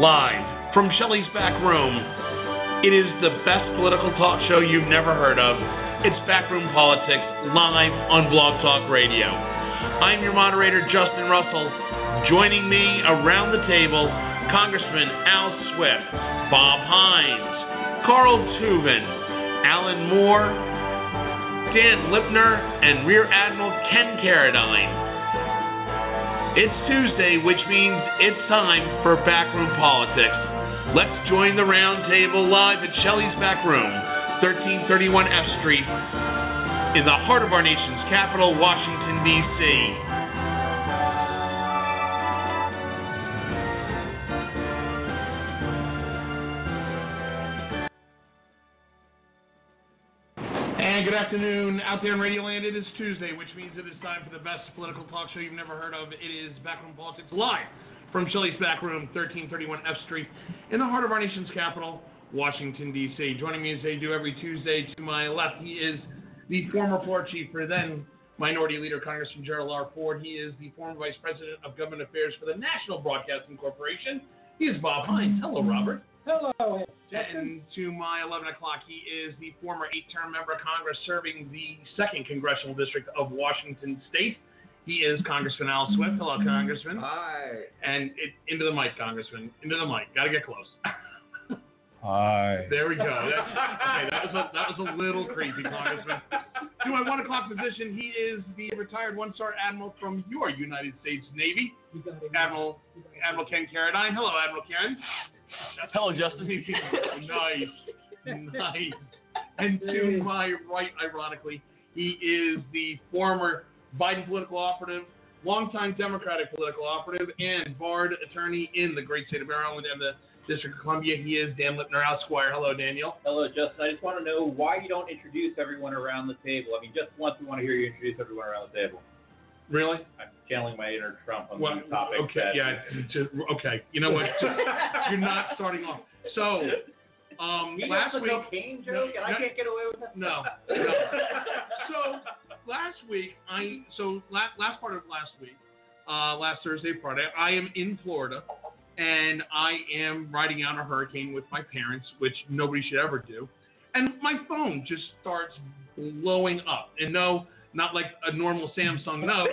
live from Shelley's back room. It is the best political talk show you've never heard of. It's Backroom Politics live on Blog Talk Radio. I'm your moderator, Justin Russell. Joining me around the table, Congressman Al Swift, Bob Hines, Carl Tubin, Alan Moore, Dan Lipner, and Rear Admiral Ken Carradine. It's Tuesday, which means it's time for Backroom Politics. Let's join the roundtable live at Shelley's Back Room, 1331 F Street, in the heart of our nation's capital, Washington, D.C. afternoon out there in Radio Land. It is Tuesday, which means it is time for the best political talk show you've never heard of. It is Backroom Politics live from Shelley's Backroom, 1331 F Street, in the heart of our nation's capital, Washington, D.C. Joining me as they do every Tuesday to my left, he is the former floor chief for then Minority Leader Congressman Gerald R. Ford. He is the former Vice President of Government Affairs for the National Broadcasting Corporation. He is Bob Hines. Hello, Robert. Hello. And to my 11 o'clock, he is the former eight term member of Congress serving the 2nd Congressional District of Washington State. He is Congressman Al Swift. Hello, Congressman. Hi. And it, into the mic, Congressman. Into the mic. Got to get close. Hi. There we go. That's, okay, that was a, that was a little creepy, Congressman. To my one o'clock position, he is the retired one-star admiral from your United States Navy, Admiral Admiral Ken Carradine. Hello, Admiral Ken. Hello, Justin. nice, nice. And to my right, ironically, he is the former Biden political operative, longtime Democratic political operative, and barred attorney in the great state of Maryland and the District of Columbia. He is Dan Lipner, Esquire. Hello, Daniel. Hello, Justin. I just want to know why you don't introduce everyone around the table. I mean, just once we want to hear you introduce everyone around the table. Really? I'm channeling my inner Trump on Well, the topic. okay, that- yeah. okay, you know what? Just- you're not starting off. So, um, You last week. cocaine joke, and I can't get away with it. No, no. So last week, I so last last part of last week, uh, last Thursday, Friday, I am in Florida, and I am riding out a hurricane with my parents, which nobody should ever do, and my phone just starts blowing up, and no, not like a normal Samsung note.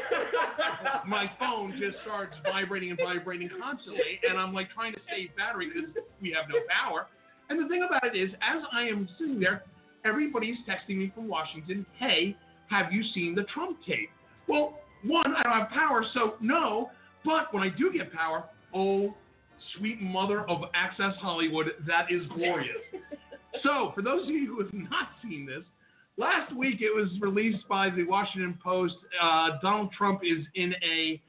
my phone just starts vibrating and vibrating constantly, and I'm like trying to save battery because we have no power. And the thing about it is, as I am sitting there, everybody's texting me from Washington, hey, have you seen the Trump tape? Well, one, I don't have power, so no. But when I do get power, oh, sweet mother of Access Hollywood, that is glorious. so, for those of you who have not seen this, last week it was released by the Washington Post. Uh, Donald Trump is in a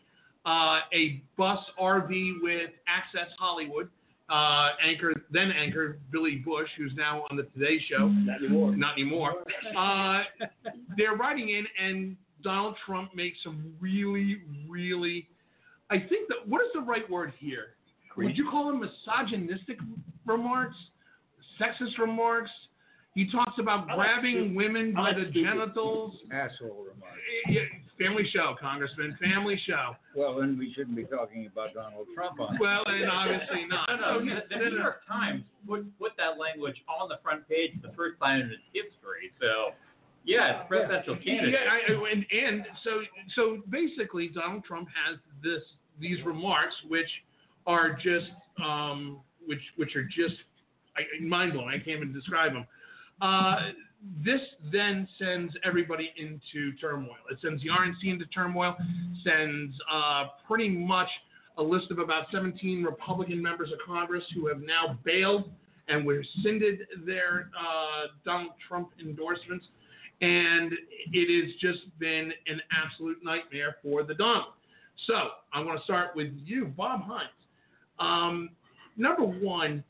uh, a bus RV with Access Hollywood. Uh, anchor then anchor Billy Bush, who's now on the Today Show. Not anymore. Not anymore. Uh, they're writing in, and Donald Trump makes some really, really. I think that what is the right word here? Would you call them misogynistic remarks, sexist remarks? He talks about like grabbing stupid. women by like the stupid. genitals. Asshole remark. Eh, eh, yeah, Family show, Congressman. Family show. Well, then we shouldn't be talking about Donald Trump on. Well, and obviously not. No, no, So, the, yeah, the no, New no, no. York Times put, put that language on the front page the first time in its history. So, yeah, it's presidential candidate. Yeah, I, I- and, and so so basically, Donald Trump has this these remarks, which are just um, which which are just mind blowing. I can't even describe them. Uh, this then sends everybody into turmoil. It sends the RNC into turmoil, sends uh, pretty much a list of about 17 Republican members of Congress who have now bailed and rescinded their uh, Donald Trump endorsements. And it has just been an absolute nightmare for the Donald. So I want to start with you, Bob Hines. Um, number one,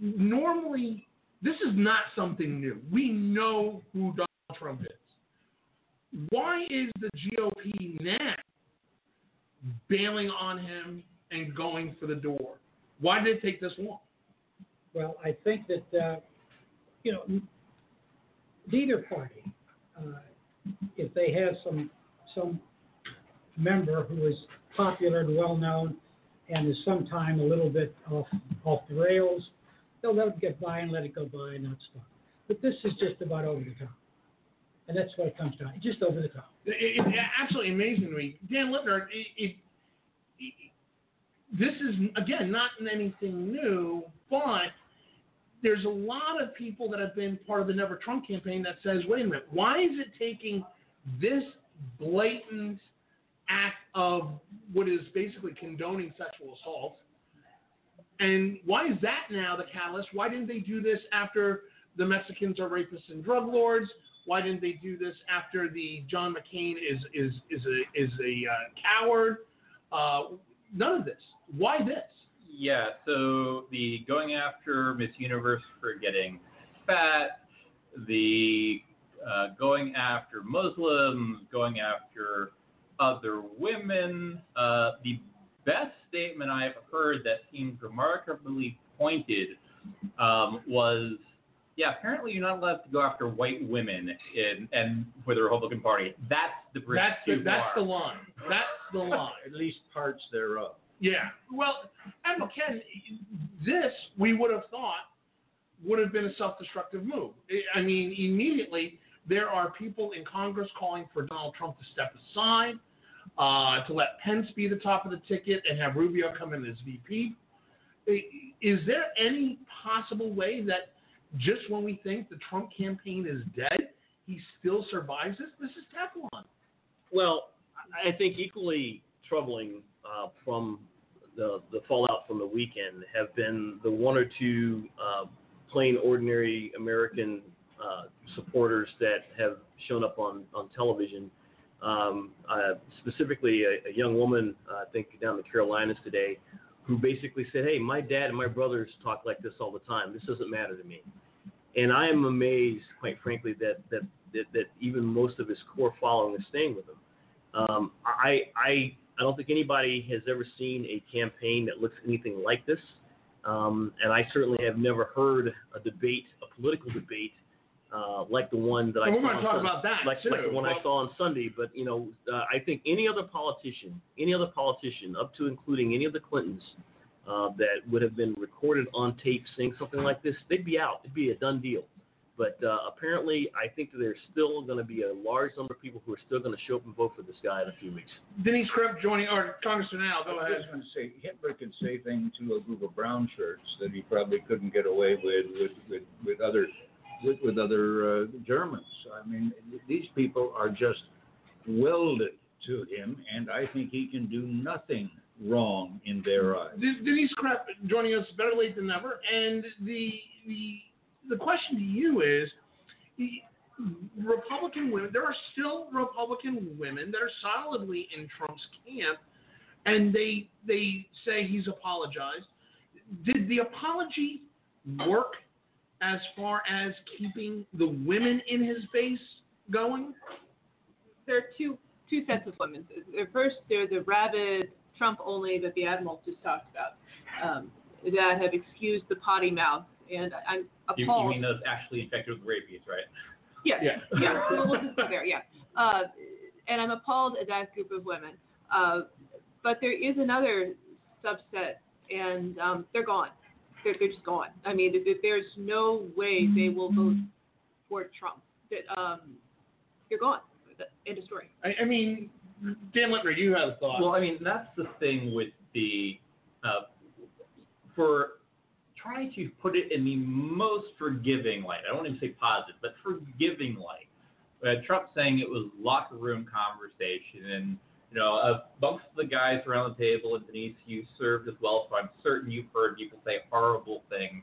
normally this is not something new. We know who Donald Trump is. Why is the GOP now bailing on him and going for the door? Why did it take this long? Well, I think that, uh, you know, neither party, uh, if they have some some member who is popular and well known, and is sometime a little bit off off the rails, they'll let it get by and let it go by and not stop. But this is just about over the top, and that's what it comes down. Just over the top. It, absolutely amazing to me. Dan Littner, it, it, it, this is, again, not anything new, but there's a lot of people that have been part of the Never Trump campaign that says, wait a minute, why is it taking this blatant act of what is basically condoning sexual assault? And why is that now the catalyst? Why didn't they do this after the Mexicans are rapists and drug lords? Why didn't they do this after the John McCain is is is a is a uh, coward? Uh, none of this. Why this? Yeah, so the going after Miss Universe for getting fat, the uh, going after Muslims, going after other women. Uh, the best statement I've heard that seemed remarkably pointed um, was, yeah, apparently you're not allowed to go after white women in and for the Republican Party. That's the bridge That's too the, that's the line. That's the line. At least parts thereof. Yeah. Well, Admiral Ken, this we would have thought would have been a self-destructive move. I- I mean, immediately there are people in Congress calling for Donald Trump to step aside, uh, to let Pence be the top of the ticket, and have Rubio come in as VP. Is there any possible way that just when we think the Trump campaign is dead, he still survives this? This is Teflon. Well, I think equally troubling uh, from the, the fallout from the weekend have been the one or two uh, plain ordinary American uh, supporters that have shown up on, on television. Um, uh, specifically, a, a young woman, uh, I think down in the Carolinas today, who basically said, Hey, my dad and my brothers talk like this all the time. This doesn't matter to me. And I am amazed, quite frankly, that, that, that, that even most of his core following is staying with him. Um, I, I, I don't think anybody has ever seen a campaign that looks anything like this. Um, and I certainly have never heard a debate, a political debate, uh, like the one that I we're saw going to on talk about that like, too. like the one I saw on Sunday. But you know, uh, I think any other politician, any other politician, up to including any of the Clintons, uh, that would have been recorded on tape saying something like this, they'd be out. It'd be a done deal. But uh, apparently, I think that there's still going to be a large number of people who are still going to show up and vote for this guy in a few weeks. Denise Krepp joining, our Congressman Al, go I was going to say, Hitler could say things to a group of brown shirts that he probably couldn't get away with with, with, with other with, with other uh, Germans. I mean, these people are just welded to him, and I think he can do nothing wrong in their eyes. De- Denise Krepp joining us better late than never. And the the the question to you is, Republican women. There are still Republican women that are solidly in Trump's camp, and they they say he's apologized. Did the apology work as far as keeping the women in his base going? there are two two sets of women. The First, there's the rabid Trump only that the admiral just talked about um, that have excused the potty mouth, and I'm You, you appalled. mean those actually infected with rabies, right? Yes, Yeah. yeah. We'll, we'll just go there. Yeah, uh, and I'm appalled at that group of women. Uh, but there is another subset, and um, they're gone. They're, they're just gone. I mean, th- th- there's no way they will vote for Trump. That um, they're gone. End of story. I, I mean, Dan Littner, you have a thought. Well, I mean, that's the thing with the uh, for trying to put it in the most forgiving light. I don't even say positive, but forgiving light. Uh, Trump saying it was locker room conversation, and you know, amongst the guys around the table, and Denise, you served as well, so I'm certain you've heard people say horrible things.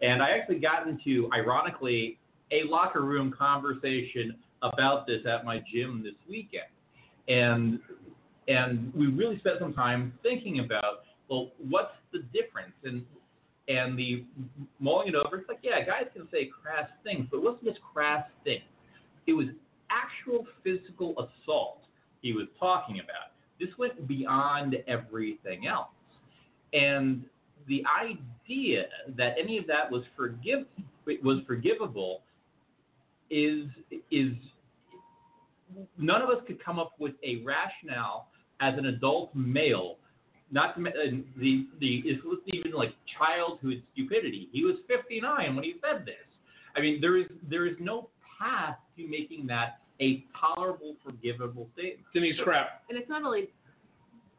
And I actually got into, ironically, a locker room conversation about this at my gym this weekend, and and we really spent some time thinking about well, what's the difference? And and the mulling it over, it's like, yeah, guys can say crass things, but it wasn't just crass things. It was actual physical assault he was talking about. This went beyond everything else. And the idea that any of that was forgive was forgivable is is none of us could come up with a rationale as an adult male not to the the is even like childhood stupidity. He was 59 when he said this. I mean, there is there is no path to making that a tolerable, forgivable statement. Denise Krepp. and it's not only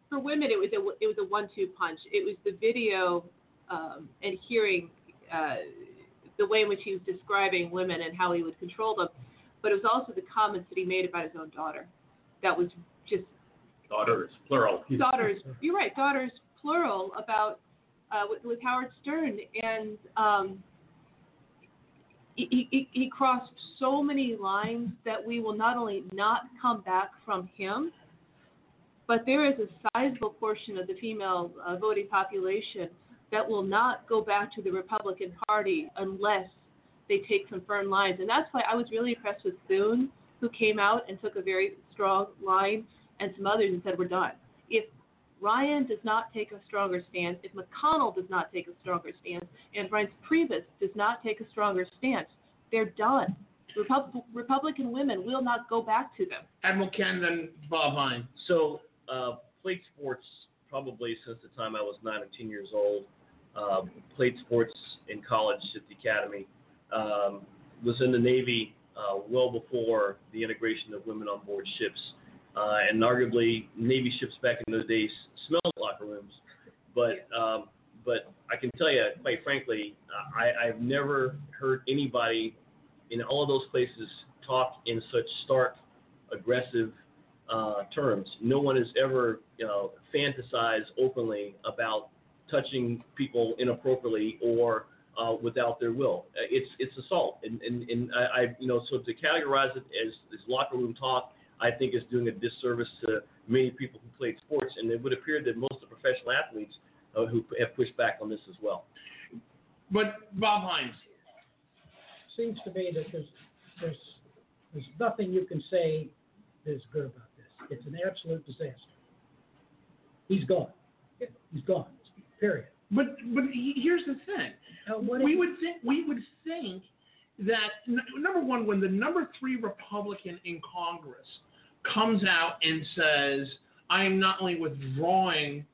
for women. It was a it was a one-two punch. It was the video um, and hearing uh, the way in which he was describing women and how he would control them, but it was also the comments that he made about his own daughter. That was just Daughters, plural. daughters. You're right, daughters plural about uh, with, with Howard Stern, and um, he, he crossed so many lines that we will not only not come back from him, but there is a sizable portion of the female uh, voting population that will not go back to the Republican Party unless they take some firm lines, and that's why I was really impressed with Thune, who came out and took a very strong line, and some others and said we're done. Ryan does not take a stronger stance, if McConnell does not take a stronger stance, and Reince Priebus does not take a stronger stance, they're done. Repub- Republican women will not go back to them. Admiral Ken, then Bob Hine. So, uh, played sports probably since the time I was nine or ten years old. Um, played sports in college at the academy. Um, was in the Navy uh, well before the integration of women on board ships. Uh, and arguably, Navy ships back in those days smelled locker rooms. But um, but I can tell you, quite frankly, uh, I, I've never heard anybody in all of those places talk in such stark, aggressive uh, terms. No one has ever, you know, fantasized openly about touching people inappropriately or uh, without their will. Uh, It's it's assault, and and, and I, I you know so to categorize it as as locker room talk, I think is doing a disservice to many people who played sports, and it would appear that most of the professional athletes uh, who have pushed back on this as well. But Bob Hines. Seems to me that there's, there's, there's nothing you can say that's good about this. It's an absolute disaster. He's gone. He's gone, period. But but he, here's the thing. Now, we would think we would think that n- number one, when the number three Republican in Congress comes out and says, "I am not only withdrawing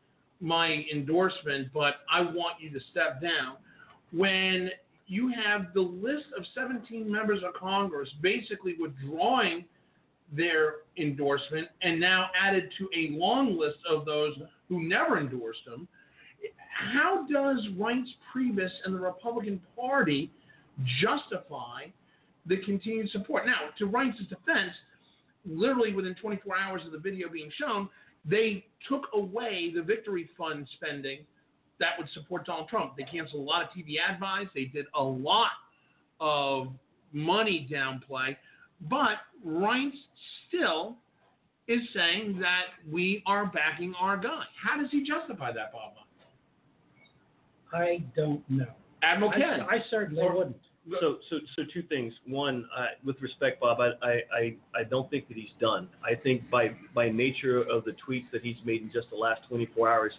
my endorsement, but I want you to step down," when you have the list of 17 members of Congress basically withdrawing their endorsement and now added to a long list of those who never endorsed him, how does Reince Priebus and the Republican Party justify the continued support? Now, to Reince's defense, literally within 24 hours of the video being shown, they took away the victory fund spending that would support Donald Trump. They canceled a lot of TV ad buys. They did a lot of money downplay. But Reince still is saying that we are backing our guy. How does he justify that, Bob? I don't know. Admiral I, Ken. I certainly Or- wouldn't. So, so, so two things. One, uh, with respect, Bob, I, I, I, don't think that he's done. I think by, by nature of the tweets that he's made in just the last 24 hours,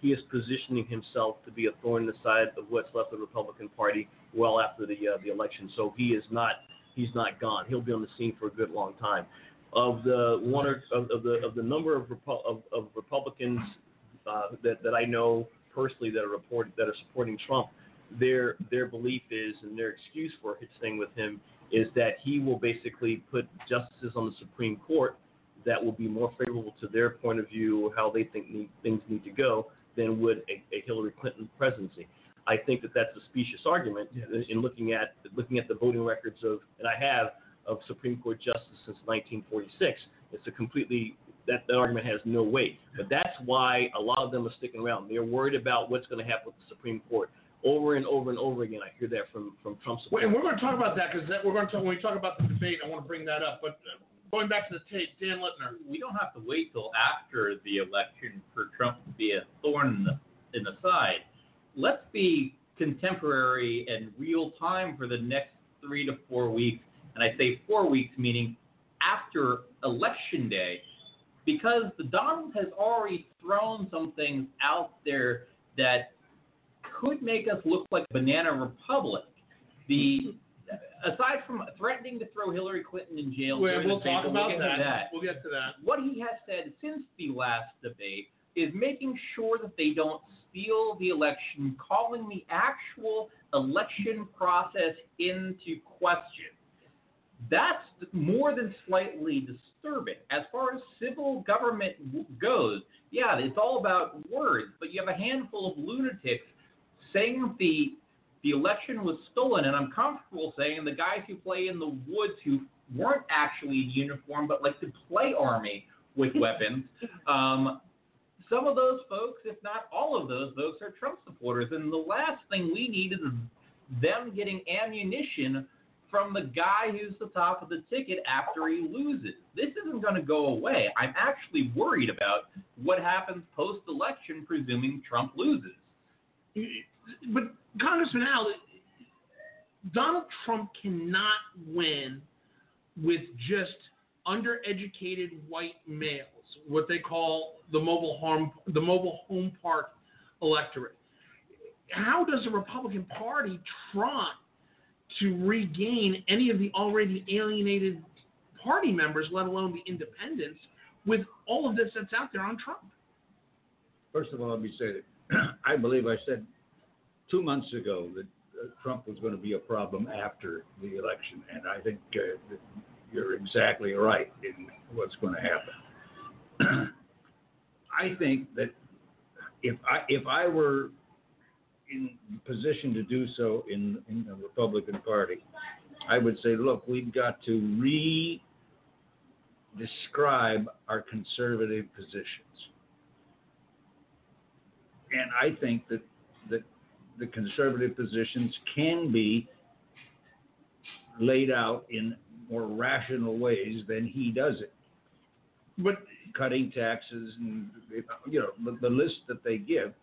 he is positioning himself to be a thorn in the side of what's left of the Republican Party well after the, uh, the election. So he is not, he's not gone. He'll be on the scene for a good long time. Of the one or of, of the of the number of Repu- of, of Republicans uh, that that I know personally that are report that are supporting Trump, their their belief is and their excuse for staying with him is that he will basically put justices on the Supreme Court that will be more favorable to their point of view or how they think need, things need to go than would a, a Hillary Clinton presidency. I think that that's a specious argument in, in looking at looking at the voting records of and I have of Supreme Court justice since 1946. It's a completely that, that argument has no weight. But that's why a lot of them are sticking around. They're worried about what's going to happen with the Supreme Court. Over and over and over again, I hear that from from Trump Well, and we're going to talk about that because we're going to talk, when we talk about the debate. I want to bring that up. But uh, going back to the tape, Dan Littner. we don't have to wait till after the election for Trump to be a thorn in the, in the side. Let's be contemporary and real time for the next three to four weeks. And I say four weeks, meaning after election day, because the Donald has already thrown some things out there that could make us look like a banana republic. The aside from threatening to throw Hillary Clinton in jail, We'll, we'll talk we'll about get that. that We'll get to that. what he has said since the last debate is making sure that they don't steal the election, calling the actual election process into question. That's more than slightly disturbing. As far as civil government goes, yeah, it's all about words, but you have a handful of lunatics saying the the election was stolen, and I'm comfortable saying the guys who play in the woods who weren't actually in uniform but like to play army with weapons. Um, some of those folks, if not all of those folks, are Trump supporters, and the last thing we need is them getting ammunition from the guy who's the top of the ticket after he loses. This isn't going to go away. I'm actually worried about what happens post election, presuming Trump loses. But Congressman Al, Donald Trump cannot win with just undereducated white males, what they call the mobile home the mobile home park electorate. How does the Republican Party try to regain any of the already alienated party members, let alone the independents, with all of this that's out there on Trump? First of all, let me say that I believe I said two months ago that uh, Trump was going to be a problem after the election, and I think uh, you're exactly right in what's going to happen. I think that if I if I were in position to do so in in the Republican Party, I would say, look, we've got to re describe our conservative positions. And I think that that the conservative positions can be laid out in more rational ways than he does it. But Cutting taxes and you know the, the list that they give,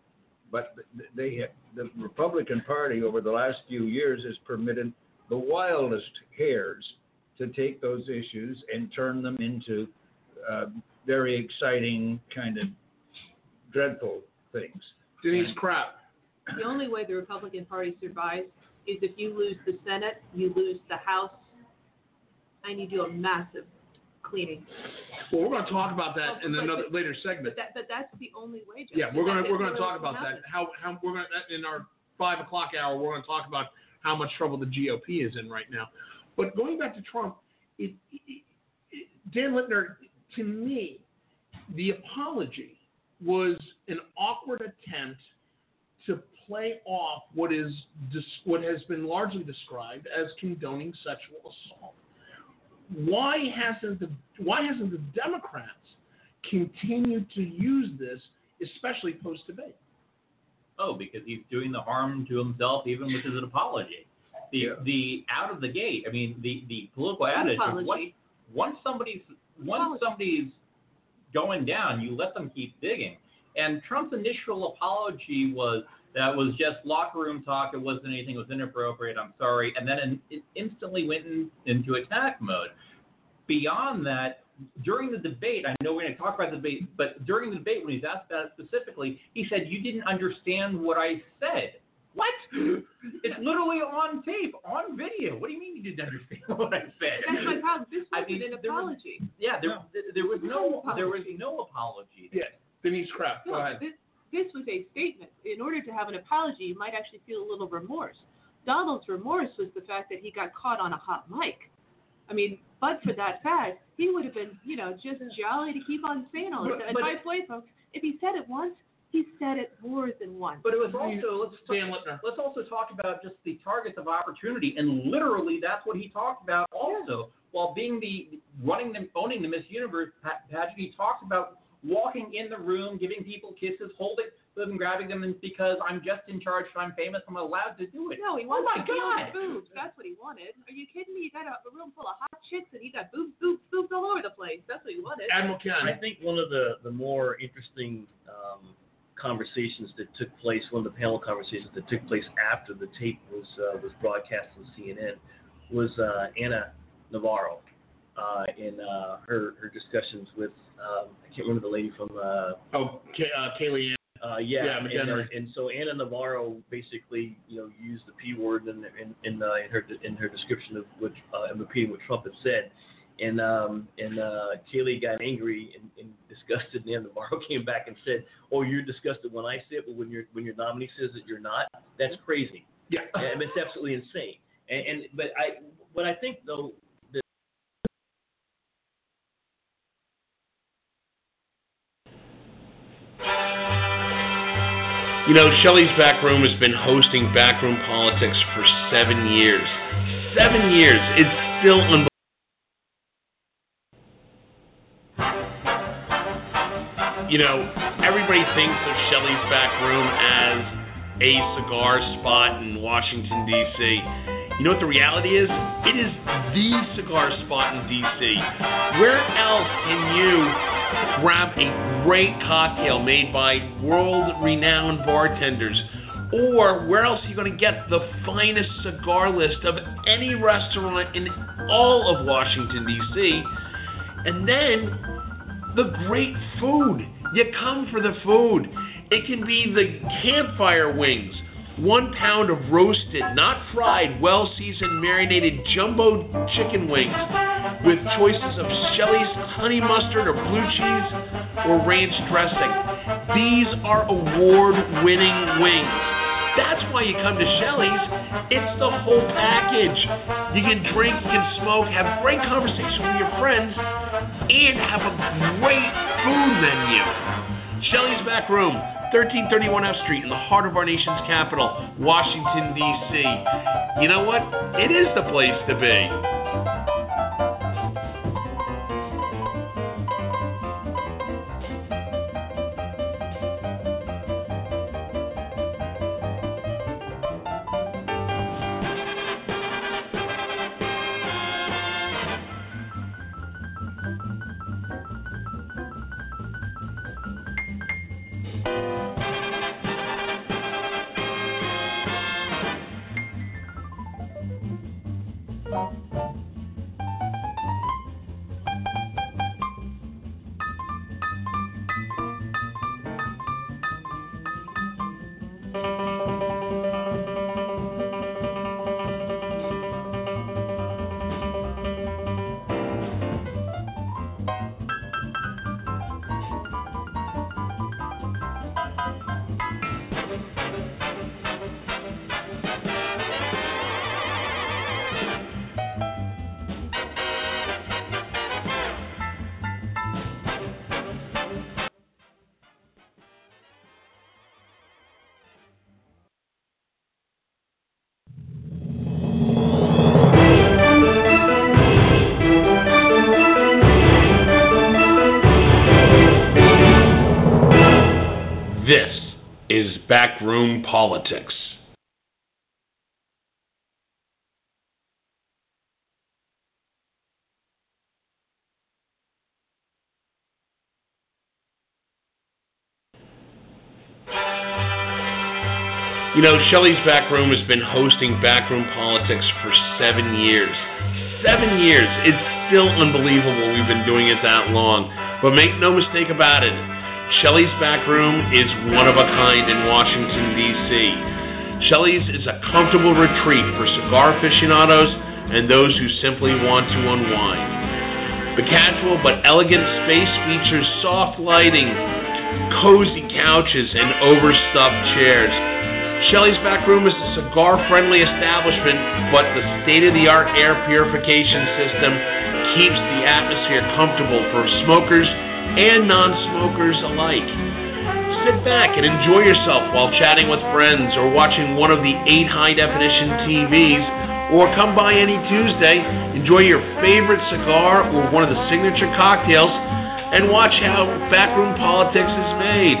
but they have, the Republican Party over the last few years has permitted the wildest hairs to take those issues and turn them into uh, very exciting kind of dreadful things. Denise Krepp. The only way the Republican Party survives is if you lose the Senate, you lose the House, and you do a massive cleaning. Well, we're going to talk about that in Oh, but- another later segment. But that, but that's the only way. Justin. Yeah, we're gonna we're gonna talk what about that. How how we're gonna in our five o'clock hour we're gonna talk about how much trouble the GOP is in right now. But going back to Trump, it, it, it, Dan Littner, to me, the apology was an awkward attempt to play off what is what has been largely described as condoning sexual assault. Why hasn't the why hasn't the Democrats continued to use this, especially post debate? Oh, because he's doing the harm to himself even with his apology. The Yeah. the out of the gate. I mean, the the political adage of once, Apology. once somebody's once somebody's going down, you let them keep digging. And Trump's initial apology was that was just locker room talk. It wasn't anything. It was inappropriate. I'm sorry. And then in, it instantly went in, into attack mode. Beyond that, during the debate, I know we're going to talk about the debate, but during the debate, when he's asked about it specifically, he said, You didn't understand what I said. What? It's literally on tape, on video. What do you mean you didn't understand what I said? That's my problem. This I wasn't mean, an there was- apology. Yeah, there, there was no, No there was no apology. Yeah, Denise Krepp, go No, ahead. this, this was a statement. In order to have an apology, you might actually feel a little remorse. Donald's remorse was the fact that he got caught on a hot mic. I mean, but for that fact, he would have been, you know, just jolly to keep on saying all But- this. And but- by the way, folks, if he said it once, he said it more than once. But it was also let's Dan Littner. let's also talk about just the targets of opportunity, and literally that's what he talked about also. While being the running the owning the Miss Universe pageant, he talked about walking in the room, giving people kisses, holding them, grabbing them, and because I'm just in charge, and I'm famous, I'm allowed to do it. No, he Oh wanted my to feel God. boobs. That's what he wanted. Are you kidding me? You got a, a room full of hot chicks and he got boobs, boobs, boobs all over the place. That's what he wanted. Admiral Ken. I think one of the, the more interesting um, conversations that took place, one of the panel conversations that took place after the tape was uh, was broadcast on CNN, was uh, Ana Navarro uh, in uh, her her discussions with um, I can't remember the lady from uh, oh, Kay, uh, Kayleigh Ann. uh, yeah, Yeah, and, McEnany. and so Ana Navarro basically, you know, used the p word in in in, uh, in her in her description of what uh, and repeating what Trump had said, and um, and uh, Kayleigh got angry and, and disgusted, and then Navarro came back and said, "Oh, you're disgusted when I say it, but when your when your nominee says that you're not, that's crazy. Yeah. Mean, it's absolutely insane." And, and but I what I think though You know, Shelley's Backroom has been hosting Backroom Politics for seven years. Seven years. It's still unbelievable. You know, everybody thinks of Shelley's Backroom as a cigar spot in Washington, D.C. You know what the reality is? It is the cigar spot in D.C. Where else can you grab a great cocktail made by world renowned bartenders? Or where else are you going to get the finest cigar list of any restaurant in all of Washington, D.C.? And then the great food. You come for the food. It can be the campfire wings, one pound of roasted, not fried, well seasoned, marinated jumbo chicken wings with choices of Shelley's honey mustard or blue cheese or ranch dressing. These are award winning wings. That's why you come to Shelley's. It's the whole package. You can drink, you can smoke, have great conversation with your friends, and have a great food menu. Shelley's Back Room, 1331 F Street, in the heart of our nation's capital, Washington, D.C. You know what? It is the place to be. Backroom Politics. You know, Shelley's Backroom has been hosting Backroom Politics for seven years. Seven years. It's still unbelievable we've been doing it that long. But make no mistake about it, Shelley's Backroom is one of a kind in Washington, D.C. Shelley's is a comfortable retreat for cigar aficionados and those who simply want to unwind. The casual but elegant space features soft lighting, cozy couches, and overstuffed chairs. Shelley's Back Room is a cigar friendly establishment, but the state of the art air purification system keeps the atmosphere comfortable for smokers and non smokers alike. Sit back and enjoy yourself while chatting with friends or watching one of the eight high definition TVs, or come by any Tuesday, enjoy your favorite cigar or one of the signature cocktails, and watch how backroom politics is made.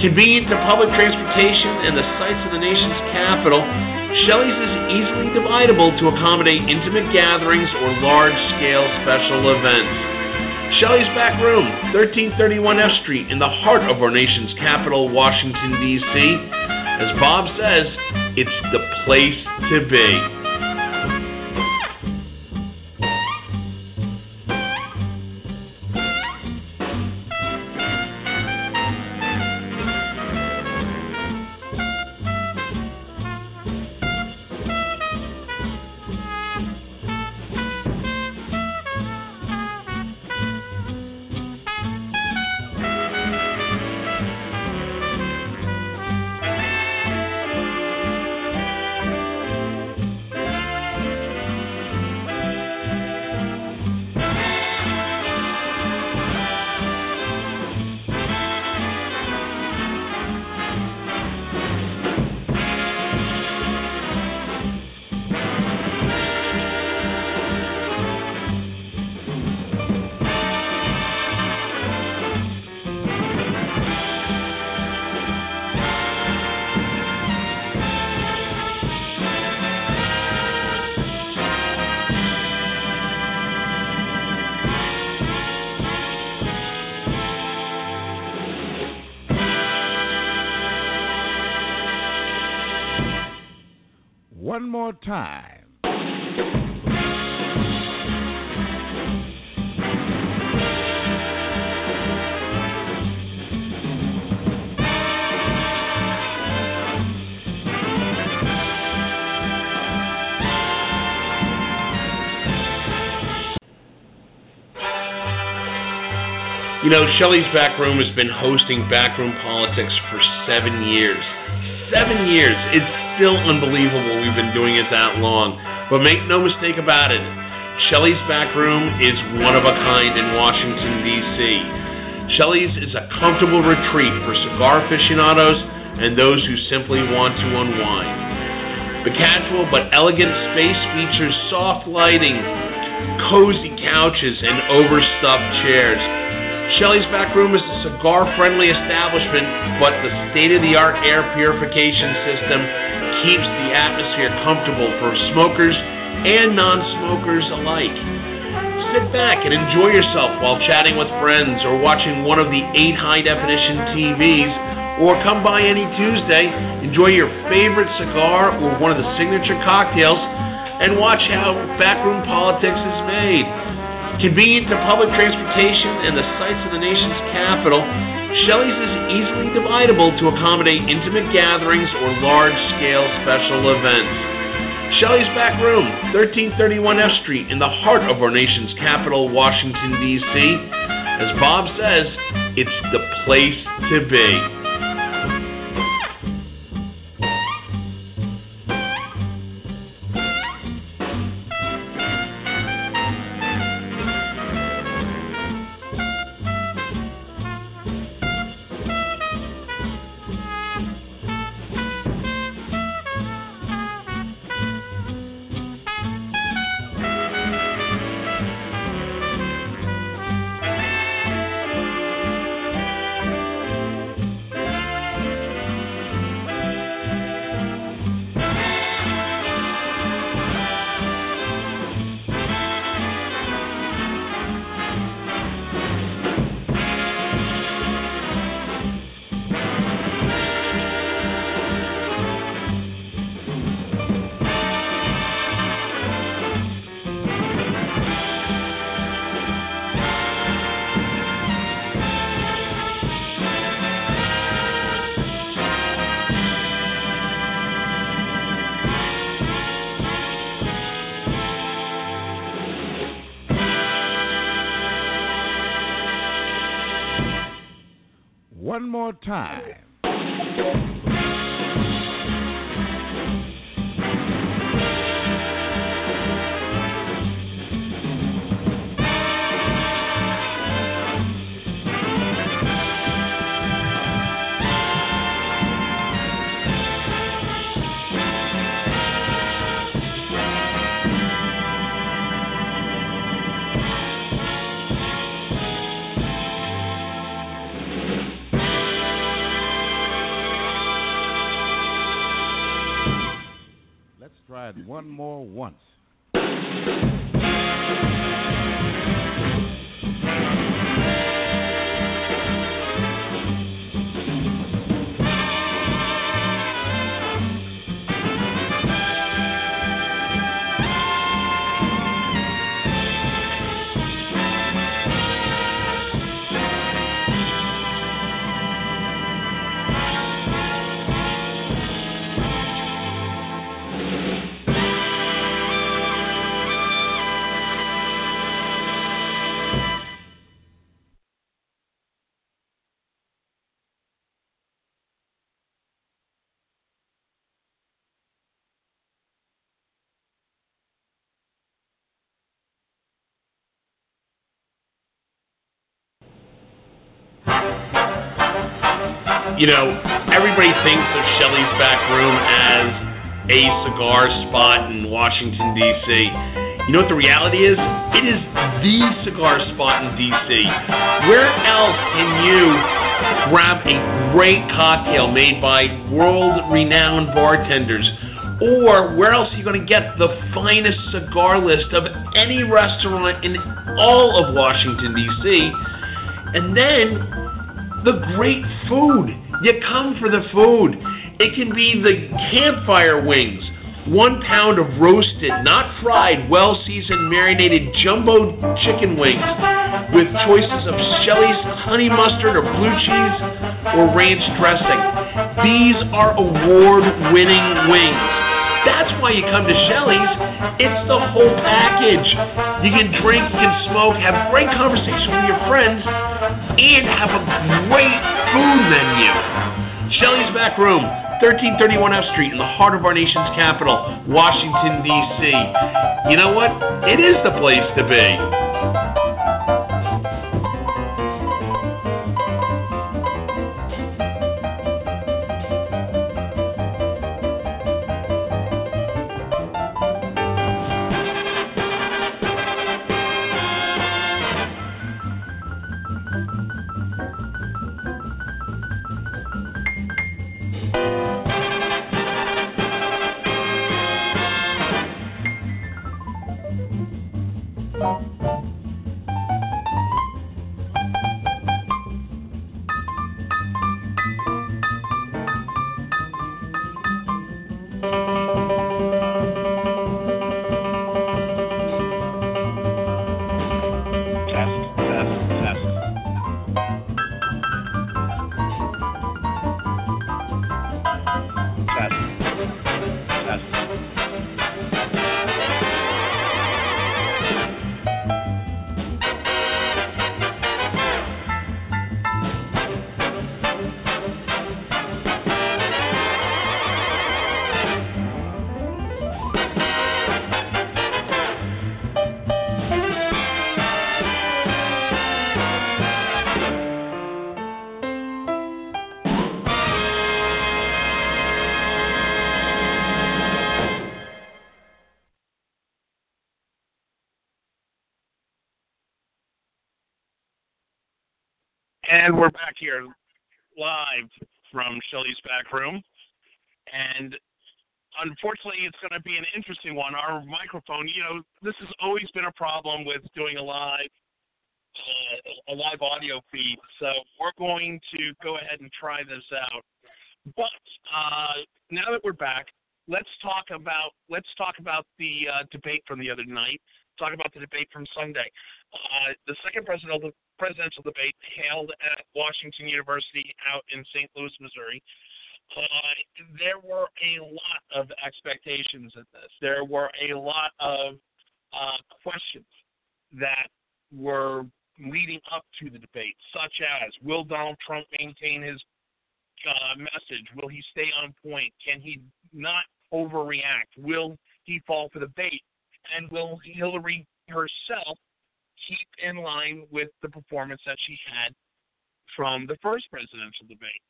Convenient to public transportation and the sites of the nation's capital, Shelley's is easily dividable to accommodate intimate gatherings or large scale special events. Shelley's Back Room, 1331 F Street, in the heart of our nation's capital, Washington, D.C. As Bob says, it's the place to be. Time. You know, Shelley's Backroom has been hosting Backroom Politics for seven years. Seven years. It's still unbelievable we've been doing it that long. But make no mistake about it, Shelley's Backroom is one of a kind in Washington, D.C. Shelley's is a comfortable retreat for cigar aficionados and those who simply want to unwind. The casual but elegant space features soft lighting, cozy couches, and overstuffed chairs. Shelley's Back Room is a cigar friendly establishment, but the state of the art air purification system keeps the atmosphere comfortable for smokers and non smokers alike. Sit back and enjoy yourself while chatting with friends or watching one of the eight high definition TVs, or come by any Tuesday, enjoy your favorite cigar or one of the signature cocktails, and watch how backroom politics is made. Convenient to public transportation and the sights of the nation's capital, Shelley's is easily dividable to accommodate intimate gatherings or large scale special events. Shelley's Back Room, 1331 F Street, in the heart of our nation's capital, Washington, D.C. As Bob says, it's the place to be. Time. You know, everybody thinks of Shelley's Back Room as a cigar spot in Washington, D.C. You know what the reality is? It is the cigar spot in D.C. Where else can you grab a great cocktail made by world renowned bartenders? Or where else are you going to get the finest cigar list of any restaurant in all of Washington, D.C.? And then the great food. You come for the food. It can be the campfire wings, one pound of roasted, not fried, well seasoned, marinated jumbo chicken wings with choices of Shelley's honey mustard or blue cheese or ranch dressing. These are award winning wings. That's why you come to Shelley's. It's the whole package. You can drink, you can smoke, have great conversation with your friends, and have a great food menu. Shelley's Back Room, 1331 F Street, in the heart of our nation's capital, Washington, D.C. You know what? It is the place to be. Live from Shelley's back room. And unfortunately, it's going to be an interesting one. Our microphone, you know, this has always been a problem with doing a live uh, a live audio feed. So we're going to go ahead and try this out. But uh, now that we're back, let's talk about let's talk about the uh, debate from the other night. Talk about the debate from Sunday. Uh, the second presidential presidential debate held at Washington University out in St. Louis, Missouri. Uh, there were a lot of expectations in this. There were a lot of uh, questions that were leading up to the debate, such as Will Donald Trump maintain his uh, message? Will he stay on point? Can he not overreact? Will he fall for the bait? And will Hillary herself keep in line with the performance that she had from the first presidential debate?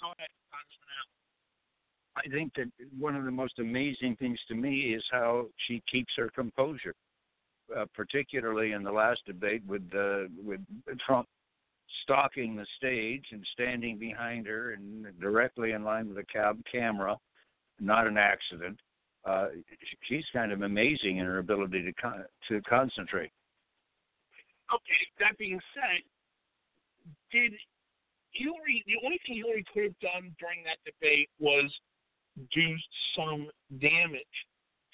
Go ahead, Congressman Al. I think that one of the most amazing things to me is how she keeps her composure, uh, particularly in the last debate with uh, with Trump stalking the stage and standing behind her and directly in line with the cab camera, not an accident. Uh, she's kind of amazing in her ability to con- to concentrate. Okay, that being said, did Hillary, the only thing Hillary could have done during that debate was do some damage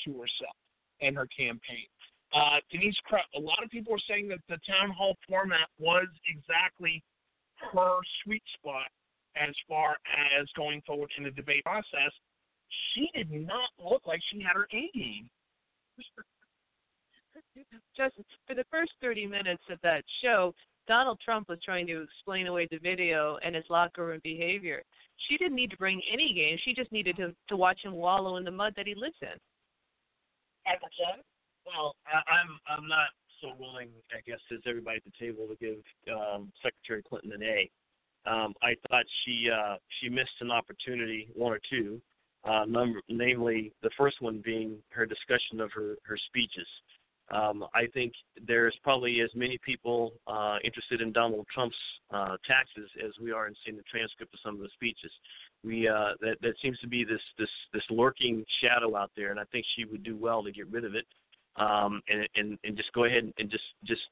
to herself and her campaign. Uh, Denise a lot of people are saying that the town hall format was exactly her sweet spot as far as going forward in the debate process. She did not look like she had her A game. Just for the first 30 minutes of that show, Donald Trump was trying to explain away the video and his locker room behavior. She didn't need to bring any game. She just needed to to watch him wallow in the mud that he lives in. Well, I, I'm I'm not so willing, I guess, as everybody at the table to give um, Secretary Clinton an A. Um, I thought she uh, she missed an opportunity, one or two, uh, namely the first one being her discussion of her her speeches. Um, I think there's probably as many people uh, interested in Donald Trump's uh, taxes as we are in seeing the transcript of some of the speeches. We uh, that that seems to be this this this lurking shadow out there, and I think she would do well to get rid of it um, and, and and just go ahead and just just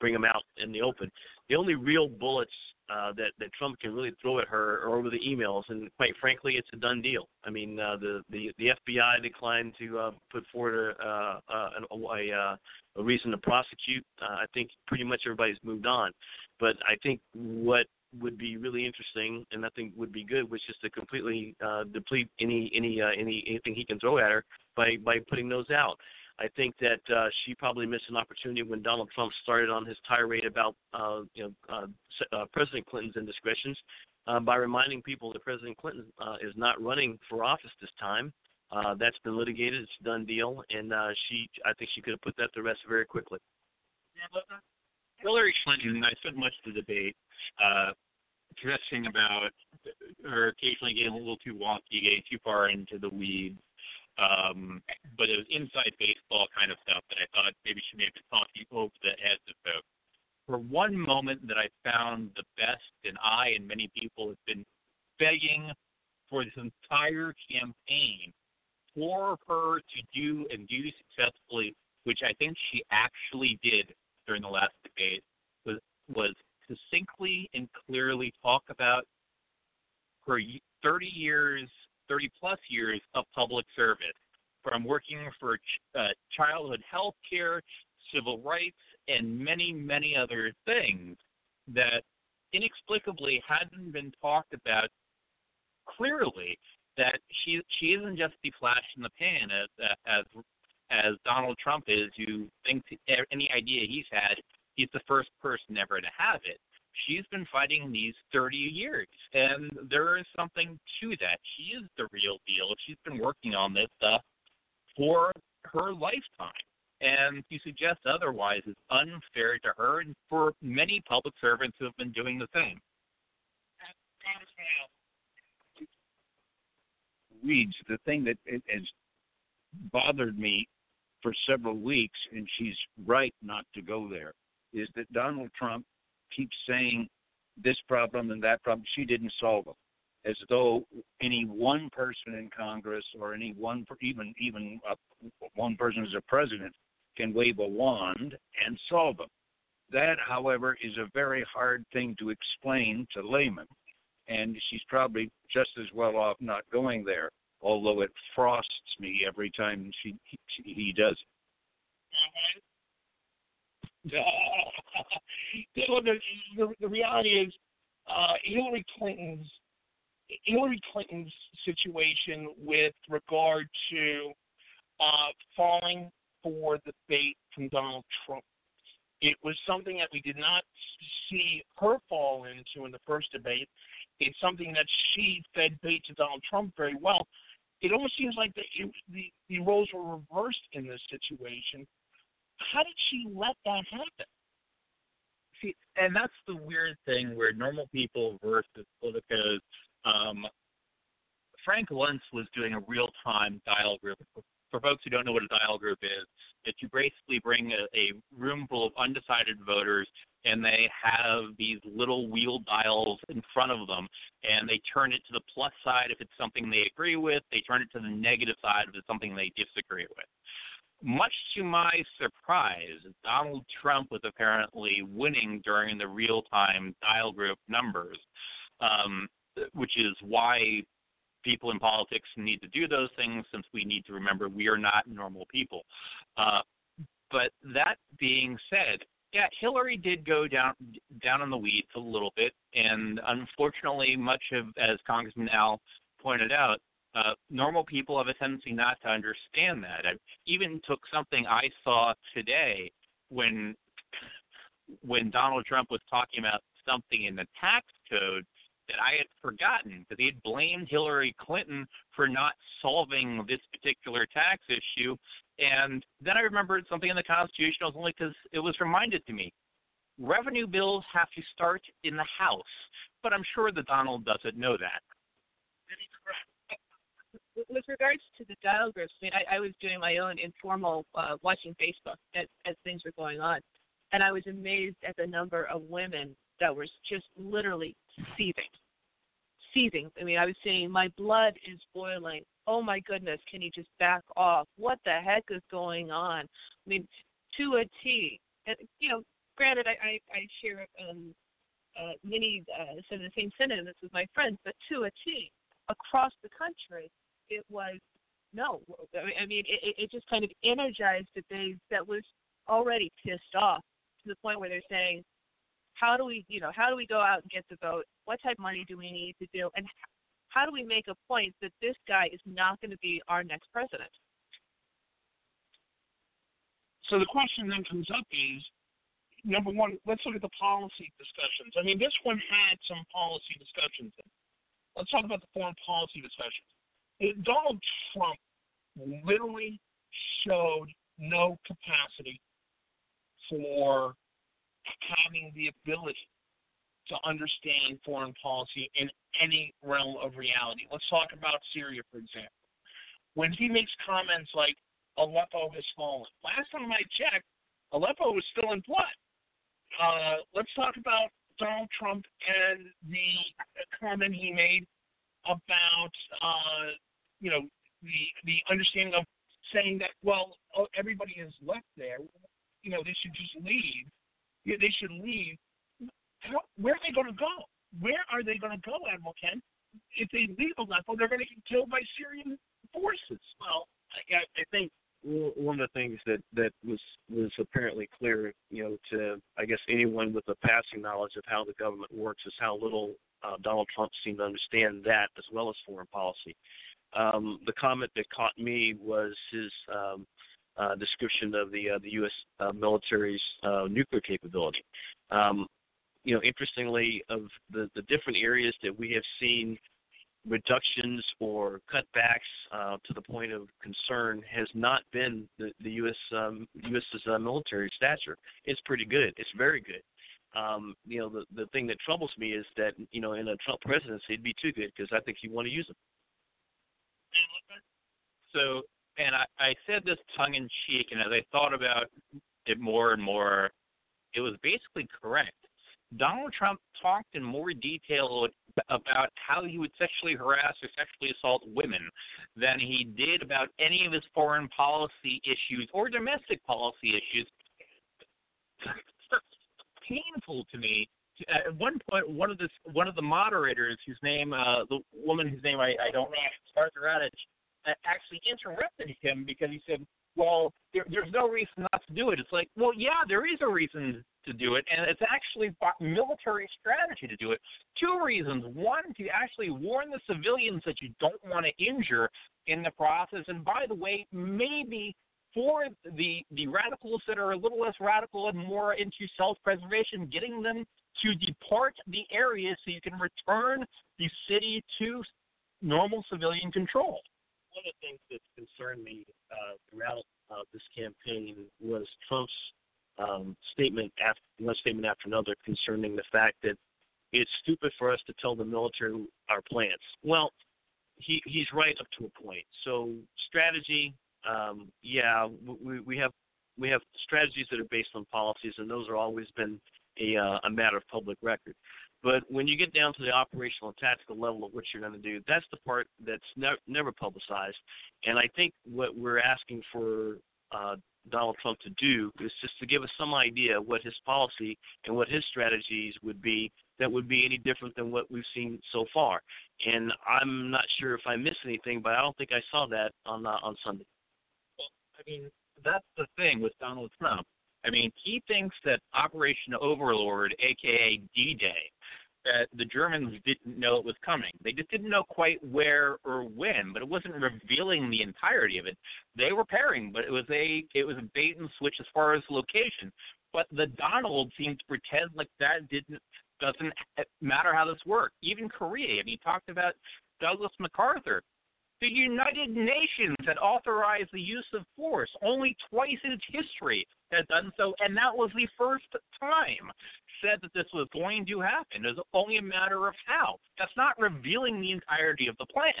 bring them out in the open. The only real bullets uh, that that Trump can really throw at her or over the emails, and quite frankly, it's a done deal. I mean, uh, the the the FBI declined to uh, put forward a uh, a, a, a reason to prosecute. Uh, I think pretty much everybody's moved on, but I think what would be really interesting and I think would be good was just to completely uh, deplete any any uh, any anything he can throw at her by by putting those out. I think that uh, she probably missed an opportunity when Donald Trump started on his tirade about uh, you know uh, uh, President Clinton's indiscretions uh, by reminding people that President Clinton uh, is not running for office this time. That's been litigated; it's a done deal, and she I think she could have put that to rest very quickly. Hillary Clinton, I spent much of the debate uh, dressing about her occasionally getting a little too wonky, getting too far into the weeds. Um, but it was inside baseball kind of stuff that I thought maybe she may have been talking over the heads of folks. For one moment that I found the best, and I and many people have been begging for this entire campaign for her to do and do successfully, which I think she actually did during the last debate, was was succinctly and clearly talk about her 30 years, 30 plus years of public service, from working for ch- uh, childhood health care, civil rights, and many, many other things that inexplicably hadn't been talked about clearly. That she she isn't just the flash in the pan as as as Donald Trump is, who thinks any idea he's had he's the first person ever to have it. She's been fighting these 30 years, and there is something to that. She is the real deal. She's been working on this stuff for her lifetime. And to suggest otherwise is unfair to her and for many public servants who have been doing the same. weeds. The thing that has bothered me for several weeks, and she's right not to go there, is that Donald Trump keeps saying this problem and that problem. She didn't solve them, as though any one person in Congress or any one, even even a, one person as a president, can wave a wand and solve them. That, however, is a very hard thing to explain to laymen, and she's probably just as well off not going there. Although it frosts me every time she he, he does it. Mm-hmm. the, the, the reality is uh, Hillary Clinton's Hillary Clinton's situation with regard to uh, falling for the bait from Donald Trump. It was something that we did not see her fall into in the first debate. It's something that she fed bait to Donald Trump very well. It almost seems like the, the, the roles were reversed in this situation how did she let that happen? See, and that's the weird thing where normal people versus politicos. Um, Frank Luntz was doing a real time dial group. For folks who don't know what a dial group is, that you basically bring a, a room full of undecided voters and they have these little wheel dials in front of them and they turn it to the plus side if it's something they agree with, they turn it to the negative side if it's something they disagree with much to my surprise, Donald Trump was apparently winning during the real time dial group numbers, um, which is why people in politics need to do those things since we need to remember we are not normal people. Uh, but that being said, yeah, Hillary did go down down in the weeds a little bit, and unfortunately, much of as Congressman Al pointed out, uh, normal people have a tendency not to understand that. I even took something I saw today when when Donald Trump was talking about something in the tax code that I had forgotten because he had blamed Hillary Clinton for not solving this particular tax issue. And then I remembered something in the Constitution It was only because it was reminded to me. Revenue bills have to start in the House, but I'm sure that Donald doesn't know that with regards to the dial groups, I mean, I, I was doing my own informal uh, watching Facebook as, as things were going on, and I was amazed at the number of women that were just literally seething, seething. I mean, I was saying, my blood is boiling. Oh my goodness, can you just back off? What the heck is going on? I mean, to a T. And you know, granted, I I, I share um, uh, many uh, said the same sentiments with my friends, but to a T, across the country, it was no. I mean, it, it just kind of energized a base that was already pissed off to the point where they're saying, how do we, you know, how do we go out and get the vote? What type of money do we need to do? And how do we make a point that this guy is not going to be our next president? So the question then comes up is, number one, let's look at the policy discussions. I mean, this one had some policy discussions. Let's talk about the foreign policy discussions. Donald Trump literally showed no capacity for having the ability to understand foreign policy in any realm of reality. Let's talk about Syria, for example. When he makes comments like Aleppo has fallen, last time I checked, Aleppo was still in blood. Uh, let's talk about Donald Trump and the comment he made about, uh, you know, the the understanding of saying that well, oh, everybody is left there. You know, they should just leave. Yeah, they should leave. How, where are they going to go? Where are they going to go, Admiral Ken? If they leave Aleppo, they're going to get killed by Syrian forces. Well, I, I think one of the things that that was was apparently clear, you know, to I guess anyone with a passing knowledge of how the government works is how little uh, Donald Trump seemed to understand that as well as foreign policy. Um, the comment that caught me was his um, uh, description of the uh, the U.S. Uh, military's uh, nuclear capability. Um, you know, interestingly, of the the different areas that we have seen reductions or cutbacks uh, to the point of concern has not been the, the U.S. Um, U.S.'s uh, military stature. It's pretty good. It's very good. Um, you know, the the thing that troubles me is that you know in a Trump presidency it'd be too good because I think you want to use them. So, and I, I said this tongue in cheek, and as I thought about it more and more, it was basically correct. Donald Trump talked in more detail about how he would sexually harass or sexually assault women than he did about any of his foreign policy issues or domestic policy issues. painful to me. At one point, one of the one of the moderators, whose name, uh, the woman whose name I, I don't know, Martha Raddatz, actually interrupted him because he said, "Well, there, there's no reason not to do it." It's like, well, yeah, there is a reason to do it, and it's actually military strategy to do it. Two reasons: one, to actually warn the civilians that you don't want to injure in the process, and by the way, maybe for the the radicals that are a little less radical and more into self-preservation, getting them to depart the area so you can return the city to normal civilian control of the things that concerned me uh, throughout uh, this campaign was Trump's um, statement after one statement after another concerning the fact that it's stupid for us to tell the military our plans. Well, he he's right up to a point. So strategy, um, yeah, we we have we have strategies that are based on policies, and those are always been a uh, a matter of public record. But when you get down to the operational and tactical level of what you're going to do, that's the part that's ne- never publicized. And I think what we're asking for uh, Donald Trump to do is just to give us some idea what his policy and what his strategies would be that would be any different than what we've seen so far. And I'm not sure if I missed anything, but I don't think I saw that on uh, on Sunday. Well, I mean, that's the thing with Donald Trump. I mean, he thinks that Operation Overlord, aka D-Day, that the Germans didn't know it was coming. They just didn't know quite where or when, but it wasn't revealing the entirety of it. They were pairing, but it was a it was a bait and switch as far as location. But the Donald seemed to pretend like that didn't doesn't matter how this worked. Even Korea, he talked about Douglas MacArthur. The United Nations had authorized the use of force only twice in its history had done so, and that was the first time said that this was going to happen. It's only a matter of how. That's not revealing the entirety of the plan.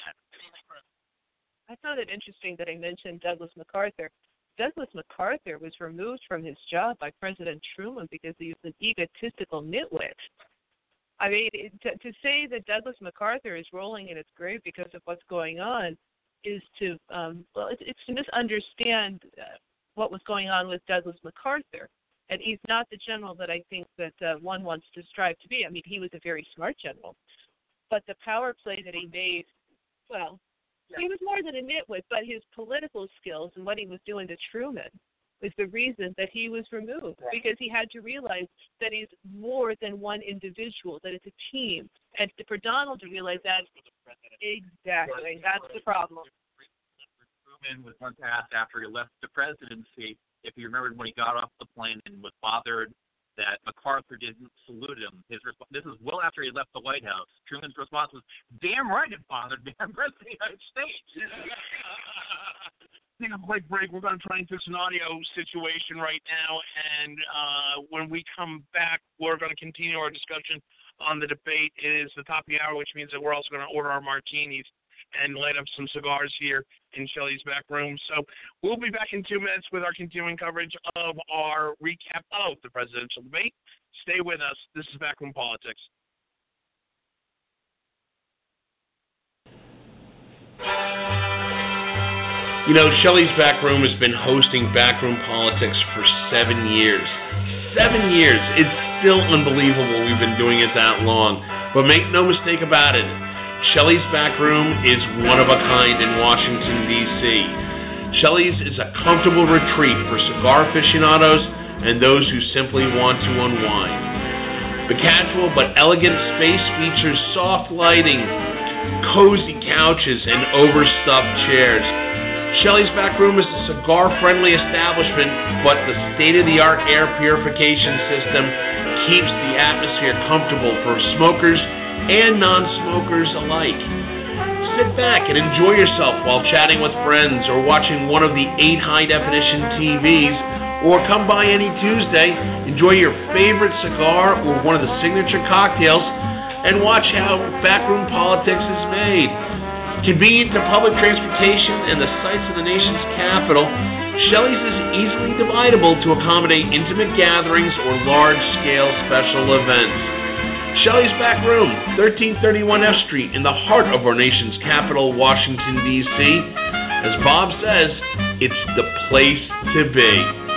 I found it interesting that I mentioned Douglas MacArthur. Douglas MacArthur was removed from his job by President Truman because he was an egotistical nitwit. I mean, to, to say that Douglas MacArthur is rolling in its grave because of what's going on is to um, well, it's, it's to misunderstand uh, what was going on with Douglas MacArthur. And he's not the general that I think that uh, one wants to strive to be. I mean, he was a very smart general, but the power play that he made, well, he was more than a nitwit, but his political skills and what he was doing to Truman was the reason that he was removed because he had to realize that he's more than one individual, that it's a team. And for Donald to realize that, exactly, that's the problem. Truman was once asked after he left the presidency if he remembered when he got off the plane and was bothered that MacArthur didn't salute him. His resp- this is well after he left the White House. Truman's response was, "Damn right it bothered me. I'm president of the United States." Take a quick break. We're going to try and fix an audio situation right now, and uh, when we come back, we're going to continue our discussion on the debate. It is the top of the hour, which means that we're also going to order our martinis and light up some cigars here in Shelley's back room. So we'll be back in two minutes with our continuing coverage of our recap of the presidential debate. Stay with us. This is Backroom Politics. You know, Shelley's Backroom has been hosting Backroom Politics for seven years. Seven years. It's still unbelievable we've been doing it that long. But make no mistake about it, Shelley's Backroom is one of a kind in Washington, D.C. Shelley's is a comfortable retreat for cigar aficionados and those who simply want to unwind. The casual but elegant space features soft lighting, cozy couches, and overstuffed chairs. Shelley's Back Room is a cigar friendly establishment, but the state of the art air purification system keeps the atmosphere comfortable for smokers and non smokers alike. Sit back and enjoy yourself while chatting with friends or watching one of the eight high definition TVs, or come by any Tuesday, enjoy your favorite cigar or one of the signature cocktails, and watch how backroom politics is made. Convenient to public transportation and the sites of the nation's capital, Shelley's is easily dividable to accommodate intimate gatherings or large scale special events. Shelley's Back Room, 1331 F Street, in the heart of our nation's capital, Washington, D.C. As Bob says, it's the place to be.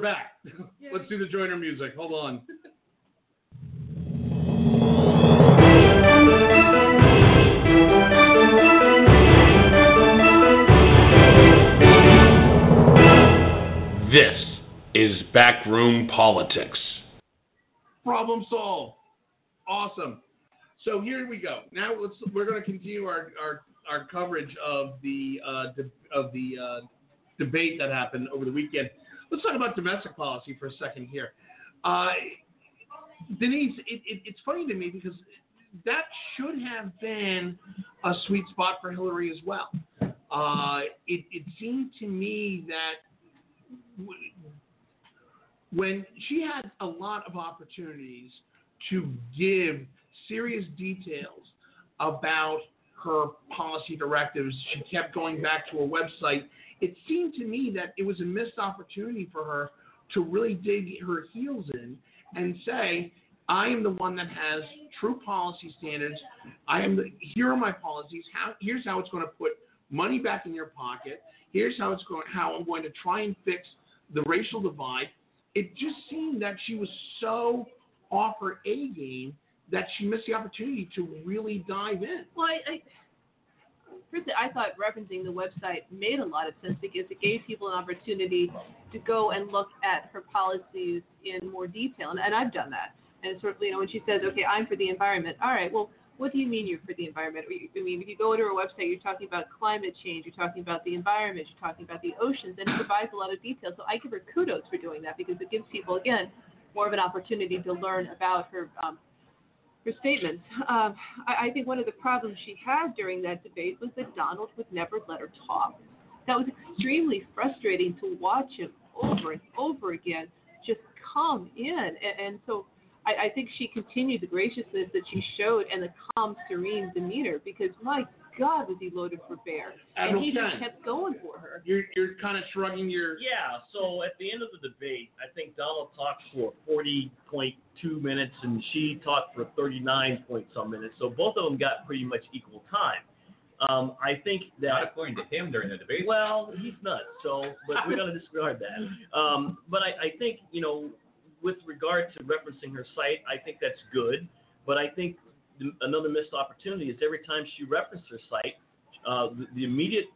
Back. Let's do the joiner music. Hold on. This is Backroom Politics. Problem solved. Awesome. So here we go. Now let's we're going to continue our, our, our coverage of the uh, de- of the uh, debate that happened over the weekend. Let's talk about domestic policy for a second here. Uh, Denise, it, it, it's funny to me because that should have been a sweet spot for Hillary as well. Uh, it, it seemed to me that w- when she had a lot of opportunities to give serious details about her policy directives, she kept going back to her website. It seemed to me that it was a missed opportunity for her to really dig her heels in and say, I am the one that has true policy standards. I am the, here are my policies. How, here's how it's going to put money back in your pocket. Here's how it's going how I'm going to try and fix the racial divide. It just seemed that she was so off her A game that she missed the opportunity to really dive in. Well, I, I, personally, I thought referencing the website made a lot of sense because it gave people an opportunity to go and look at her policies in more detail, and, and I've done that. And sort of, you know, when she says, "Okay, I'm for the environment," all right, well, what do you mean you're for the environment? I mean, if you go to her website, you're talking about climate change, you're talking about the environment, you're talking about the oceans, and it provides a lot of detail. So I give her kudos for doing that because it gives people, again, more of an opportunity to learn about her um, her statements. Um, I, I think one of the problems she had during that debate was that Donald would never let her talk. That was extremely frustrating to watch him over and over again just come in. And, and so I, I think she continued the graciousness that she showed and the calm, serene demeanor because my God was he loaded for bear. And he just kept going for her. you're you're kind of shrugging your. Yeah, so at the end of the debate, I think Donald talked for 40.2 minutes and she talked for 39 point some minutes. So both of them got pretty much equal time. Um, I think Not that according to him during the debate. well, he's nuts. So, but we're going to disregard that. Um, but I, I think you know, with regard to referencing her site, I think that's good. But I think the, another missed opportunity is every time she referenced her site, uh, the, the immediate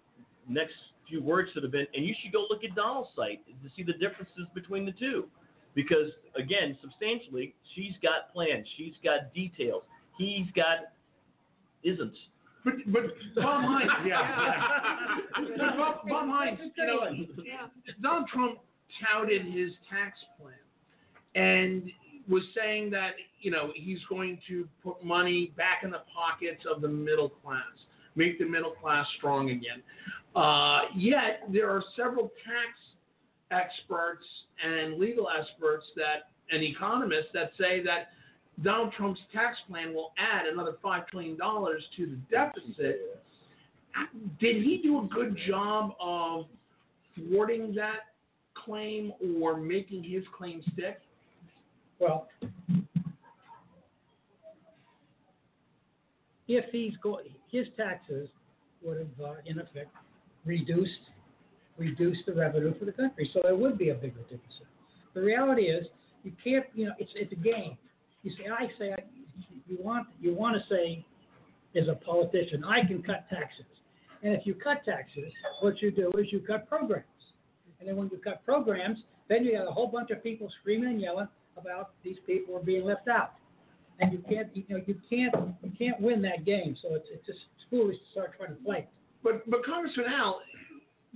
next few words should have been, and you should go look at Donald's site to see the differences between the two. Because again, substantially, she's got plans, she's got details, he's got isn't. But but Bob Hines, yeah, yeah. But Bob, Bob Hines, you know, Donald Trump touted his tax plan and was saying that you know he's going to put money back in the pockets of the middle class, make the middle class strong again. Uh, yet there are several tax experts and legal experts that and economists that say that Donald Trump's tax plan will add another five trillion dollars to the deficit. Did he do a good job of thwarting that claim or making his claim stick? Well, if he's go, his taxes would have, uh, in effect, reduced, reduced the revenue for the country, so there would be a bigger deficit. The reality is, you can't, you know, it's, it's a game. You say, I say, I- you want, you want to say, as a politician, I can cut taxes. And if you cut taxes, what you do is you cut programs. And then when you cut programs, then you got a whole bunch of people screaming and yelling about these people are being left out. And you can't, you know, you can't, you can't win that game. So it's, it's just foolish to start trying to play. But but Congressman Al,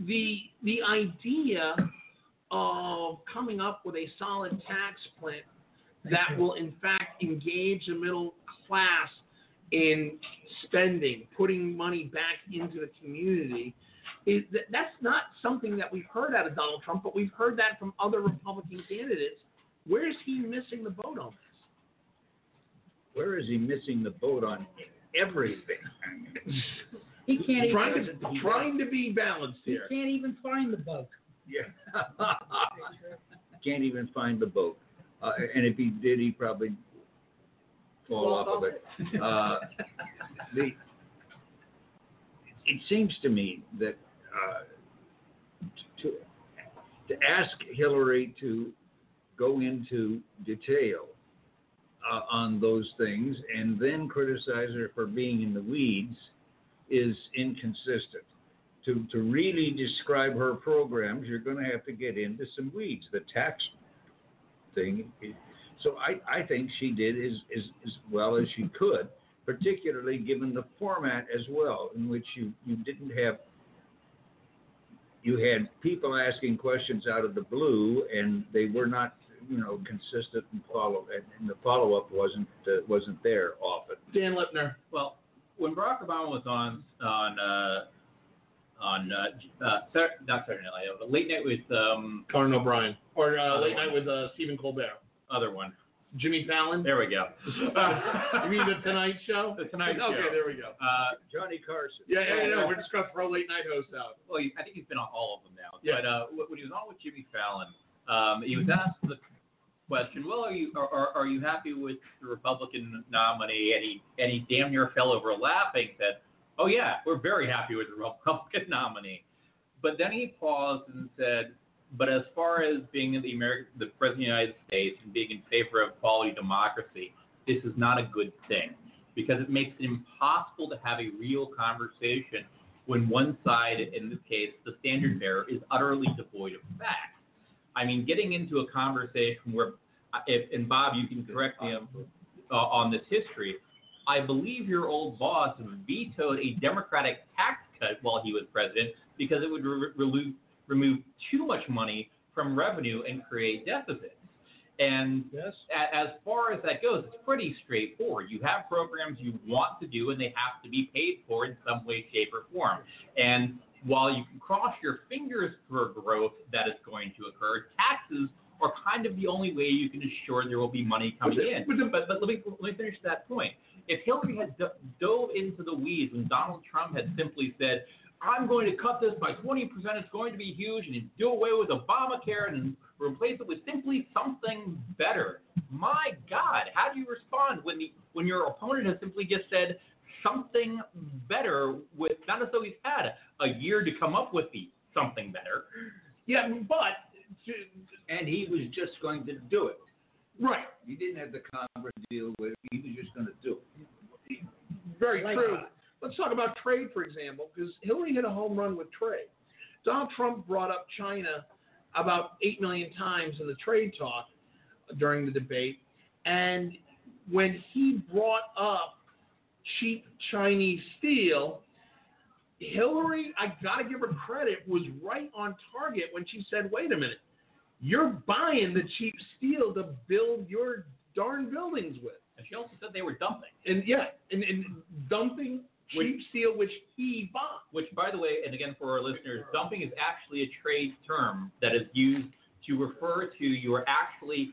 the the idea of coming up with a solid tax plan that will in fact engage the middle class in spending, putting money back into the community, is that, that's not something that we've heard out of Donald Trump, but we've heard that from other Republican candidates. Where's he missing the boat on this? Where is he missing the boat on everything? He can't even, trying to trying to be balanced here. he can't even find the boat. Yeah. Can't even find the boat. Uh, and if he did, he'd probably fall Walk off of it. Uh, the, it seems to me that uh, to, to ask Hillary to go into detail uh, on those things and then criticize her for being in the weeds is inconsistent. To, to really describe her programs, you're going to have to get into some weeds. The tax thing. So I, I think she did as, as, as well as she could, particularly given the format as well, in which you, you didn't have you had people asking questions out of the blue, and they were not, you know, consistent and follow, and, and the follow up wasn't uh, wasn't there often. Dan Lipner. Well, when Barack Obama was on on uh, on uh, uh, Sat- not Saturday Night Live, but late night with um, Conan O'Brien. Or uh, late one. night with uh, Stephen Colbert. other one. Jimmy Fallon. There we go. you mean the Tonight Show? The Tonight okay, Show. there we go. Uh, Johnny Carson. Yeah, yeah, yeah. We're just gonna throw late night hosts out. well, I think he's been on all of them now. Yeah. But uh, when he was on with Jimmy Fallon, um, he was asked the question, "Well, are you are, are, are you happy with the Republican nominee?" And he and he damn near fell over laughing. Said, "Oh yeah, we're very happy with the Republican nominee." But then he paused and said, "But as far as being the American, the president of the United States and being in favor of quality democracy, this is not a good thing." Because it makes it impossible to have a real conversation when one side, in this case, the standard bearer, is utterly devoid of facts. I mean, getting into a conversation where, uh, if, and Bob, you can correct me um, uh, on this history. I believe your old boss vetoed a Democratic tax cut while he was president because it would re- remove remove too much money from revenue and create deficits. And Yes. a- as far as that goes, it's pretty straightforward. You have programs you want to do, and they have to be paid for in some way, shape, or form. And while you can cross your fingers for growth that is going to occur, taxes are kind of the only way you can assure there will be money coming in. But, but let, me, let me finish that point. If Hillary had do- dove into the weeds when Donald Trump had simply said, I'm going to cut this by 20%, it's going to be huge, and do away with Obamacare and replace it with simply something better. My God, how do you respond when the when your opponent has simply just said something better with not as though he's had a year to come up with the something better. Yeah, but And he was just going to do it. right, He didn't have the Congress deal with. He was just going to do it. very Like true. that. Let's talk about trade, for example, because Hillary hit a home run with trade. Donald Trump brought up China about eight million times in the trade talk during the debate, and when he brought up cheap Chinese steel, Hillary, I gotta give her credit, was right on target when she said, "Wait a minute, you're buying the cheap steel to build your darn buildings with." And she also said they were dumping, And yeah, and, and dumping cheap steel which he bought. which, by the way, and again for our listeners, dumping is actually a trade term that is used to refer to you are actually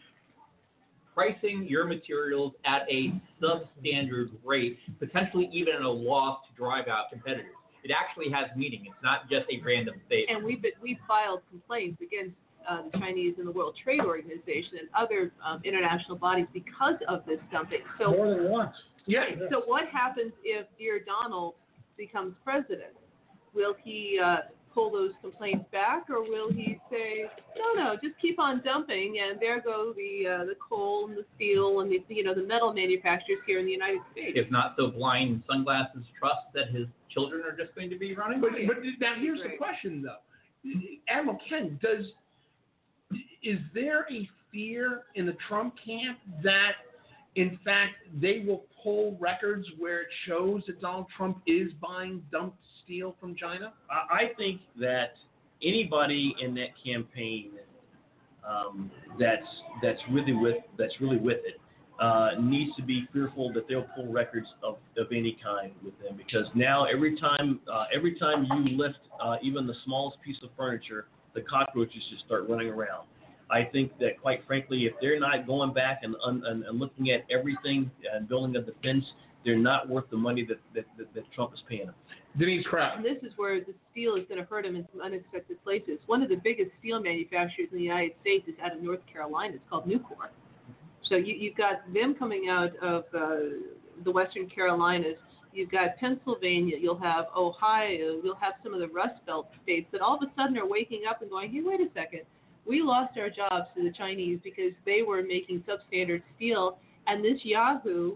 pricing your materials at a substandard rate, potentially even at a loss to drive out competitors. It actually has meaning. It's not just a random statement. And we've been, we filed complaints against uh, the Chinese and the World Trade Organization and other um, international bodies because of this dumping. So More than once. Yeah, So what happens if dear Donald becomes president? Will he uh, pull those complaints back, or will he say, no, no, just keep on dumping, and there go the uh, the coal and the steel and the you know the metal manufacturers here in the United States? If not so blind sunglasses trust that his children are just going to be running. but, but now here's the question though, Admiral Ken, does is there a fear in the Trump camp that in fact they will pull records where it shows that Donald Trump is buying dumped steel from China? I, think that anybody in that campaign um, that's that's really with that's really with it uh, needs to be fearful that they'll pull records of, of any kind with them because now every time uh, every time you lift uh, even the smallest piece of furniture, the cockroaches just start running around. I think that quite frankly, if they're not going back and, and, and looking at everything and building a defense, they're not worth the money that, that, that, that Trump is paying them. Denise Krepp. And this is where the steel is going to hurt him in some unexpected places. One of the biggest steel manufacturers in the United States is out of North Carolina. It's called Nucor. So you, you've got them coming out of uh, the Western Carolinas. You've got Pennsylvania. You'll have Ohio. You'll have some of the Rust Belt states that all of a sudden are waking up and going, hey, wait a second. We lost our jobs to the Chinese because they were making substandard steel, and this Yahoo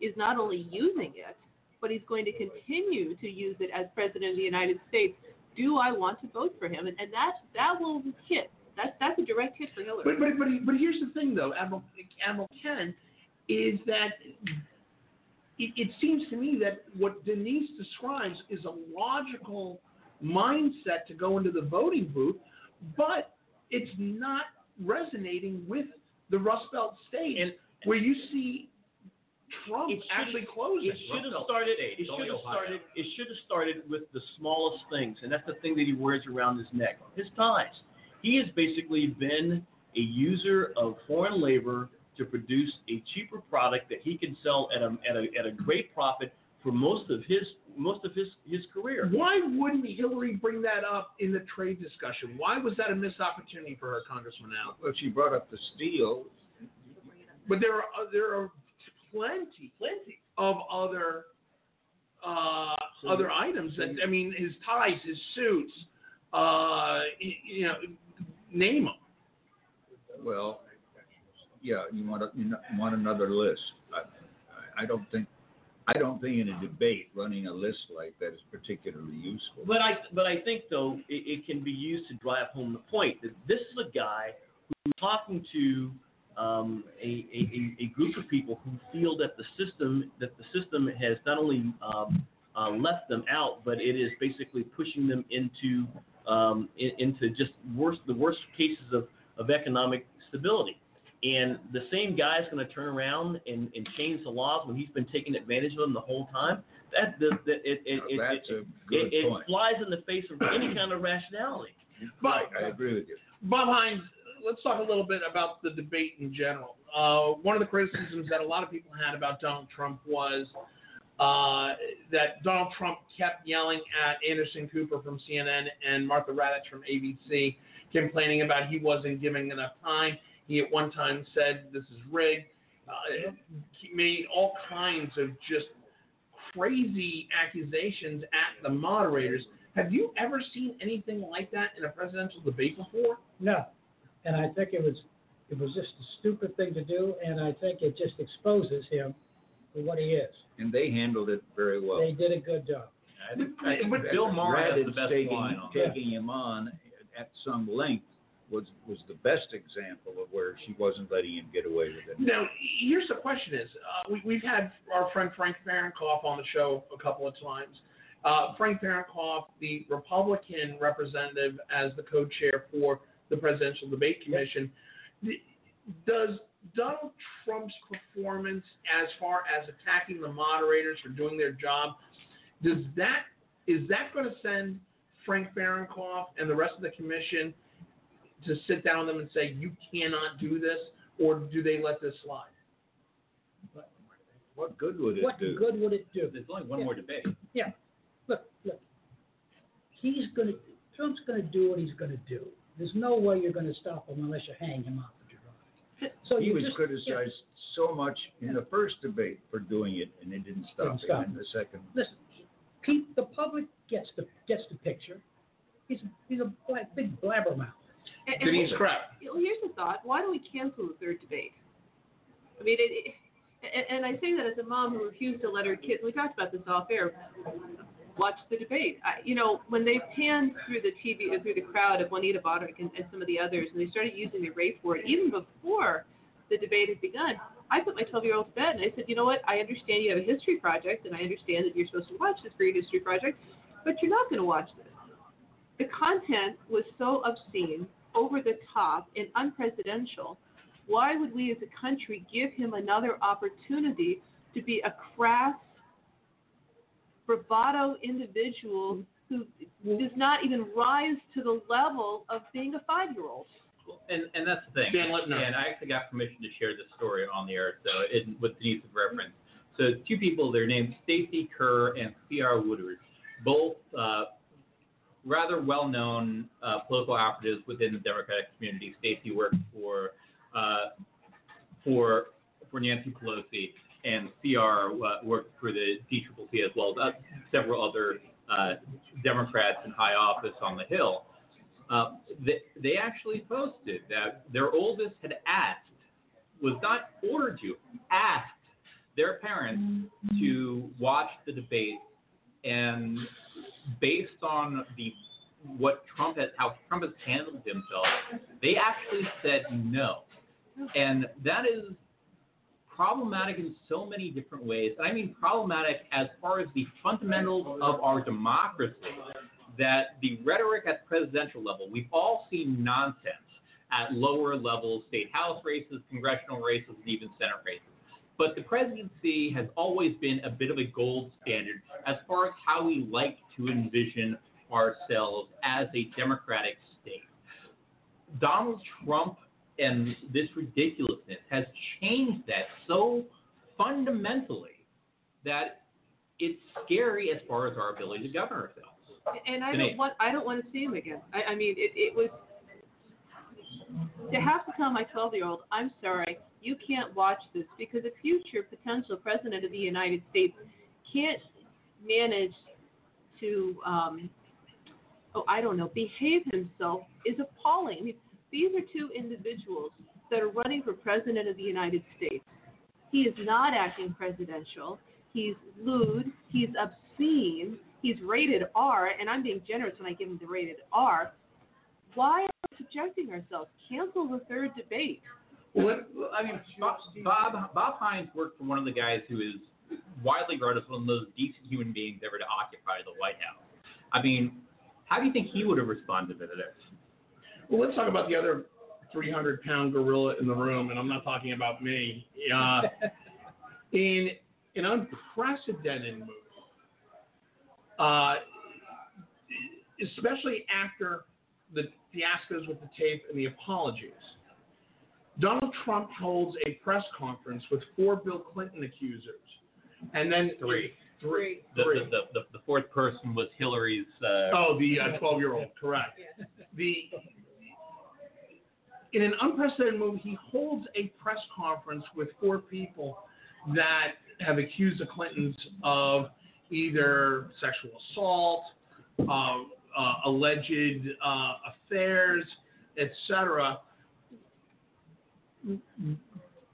is not only using it, but he's going to continue to use it as president of the United States. Do I want to vote for him? And, and that that will hit. That's that's a direct hit for Hillary. But but but, but here's the thing though, Admiral, Admiral Ken, is that it, it seems to me that what Denise describes is a logical mindset to go into the voting booth, but it's not resonating with the Rust Belt states And- where you see Trump It actually closing. It should have started. It should have started. It should have started with the smallest things, and that's the thing that he wears around his neck, his ties. He has basically been a user of foreign labor to produce a cheaper product that he can sell at a at a at a great profit for most of his most of his his career. Why wouldn't Hillary bring that up in the trade discussion? Why was that a missed opportunity for her, Congressman Allen? Well, she brought up the steel. But there are there are plenty, plenty of other uh, other items that I mean, his ties, his suits, uh, you know, name them. Well, yeah, you want a, you want another list. I, I- I don't think I don't think in a debate running a list like that is particularly useful. But I but I think though it, it can be used to drive home the point that this is a guy who's talking to um, a, a, a group of people who feel that the system that the system has not only um, uh, left them out, but it is basically pushing them into um, in, into just worst the worst cases of, of economic stability. And the same guy is going to turn around and, and change the laws when he's been taking advantage of them the whole time. That the, the, it, it, it, That's it, a good it, it flies in the face of any kind of rationality. But I agree with you. Bob Hines, let's talk a little bit about the debate in general. Uh, one of the criticisms that a lot of people had about Donald Trump was uh, that Donald Trump kept yelling at Anderson Cooper from CNN and Martha Raddatz from ABC, complaining about he wasn't giving enough time. He at one time said this is rigged. Uh, he made all kinds of just crazy accusations at the moderators. Have you ever seen anything like that in a presidential debate before? No, and I think it was, it was just a stupid thing to do, and I think it just exposes him for what he is. And they handled it very well. They did a good job. I think, I Bill Maher has the best taking, line on taking him on at some length was was the best example of where she wasn't letting him get away with it. Now, here's the question: Is uh, we, we've had our friend Frank Fahrenkopf on the show a couple of times. Uh, Frank Fahrenkopf, the Republican representative as the co-chair for the Presidential Debate Commission, does Donald Trump's performance, as far as attacking the moderators for doing their job, does that is that going to send Frank Fahrenkopf and the rest of the commission to sit down with them and say you cannot do this, or do they let this slide? What good would it do? What do? good would it do? There's only one Yeah. more debate. Yeah, look, look. He's gonna, Trump's gonna do what he's gonna do. There's no way you're gonna stop him unless you hang him off the drive. So he you was just, criticized so much in the first debate for doing it, and it didn't stop Didn't stop him in the second. Listen, Pete, the public gets the gets the picture. He's he's a black, big blabbermouth. And, and Denise Krepp. Well, here's the thought: Why don't we cancel the third debate? I mean, it, it, and, and I say that as a mom who refused to let her kids. We talked about this off air. Watch the debate. I, you know, when they panned through the TV, uh, through the crowd of Juanita Broaddrick and, and some of the others, and they started using the rape word even before the debate had begun. I put my 12-year-old to bed and I said, you know what? I understand you have a history project, and I understand that you're supposed to watch this for your history project, but you're not going to watch this. The content was so obscene, over the top, and unpresidential. Why would we as a country give him another opportunity to be a crass, bravado individual who does not even rise to the level of being a five-year-old? And and that's the thing. Dan Lipner. And I actually got permission to share this story on the air, so it, with Denise's reference. So two people, they're named Stacy Kerr and C.R. Woodard, both uh, rather well-known uh, political operatives within the Democratic community. Stacy worked for uh, for for Nancy Pelosi, and CR uh, worked for the DCCC as well as uh, several other uh, Democrats in high office on the Hill. Uh, they, they actually posted that their oldest had asked, was not ordered to, asked their parents to watch the debate, and based on the what Trump has, how Trump has handled himself, they actually said no, and that is problematic in so many different ways. And I mean problematic as far as the fundamentals of our democracy. That the rhetoric at the presidential level, we've all seen nonsense at lower levels, state house races, congressional races, and even senate races. But the presidency has always been a bit of a gold standard as far as how we like to envision ourselves as a democratic state. Donald Trump and this ridiculousness has changed that so fundamentally that it's scary as far as our ability to govern ourselves. And I Denise. don't want I don't want to see him again. I, I mean, it, it was to have to tell my 12 year old, I'm sorry, you can't watch this because a future potential president of the United States can't manage to, um, oh, I don't know, behave himself is appalling. I mean, these are two individuals that are running for president of the United States. He is not acting presidential. he's lewd, he's obscene, he's rated R, and I'm being generous when I give him the rated R. Why are we subjecting ourselves? Cancel the third debate. Well, I mean, Bob, Bob Bob Hines worked for one of the guys who is widely regarded as one of the most decent human beings ever to occupy the White House. I mean, how do you think he would have responded to this? Well, let's talk about the other 300 pound gorilla in the room, and I'm not talking about me. Uh, in an unprecedented move, uh, especially after the fiascos with the tape and the apologies, Donald Trump holds a press conference with four Bill Clinton accusers, and then Three. three, The, three. the, the, the fourth person was Hillary's. Uh, Oh, the 12 year old, correct. The in an unprecedented move, he holds a press conference with four people that have accused the Clintons of either sexual assault, uh, uh, alleged uh, affairs, etc.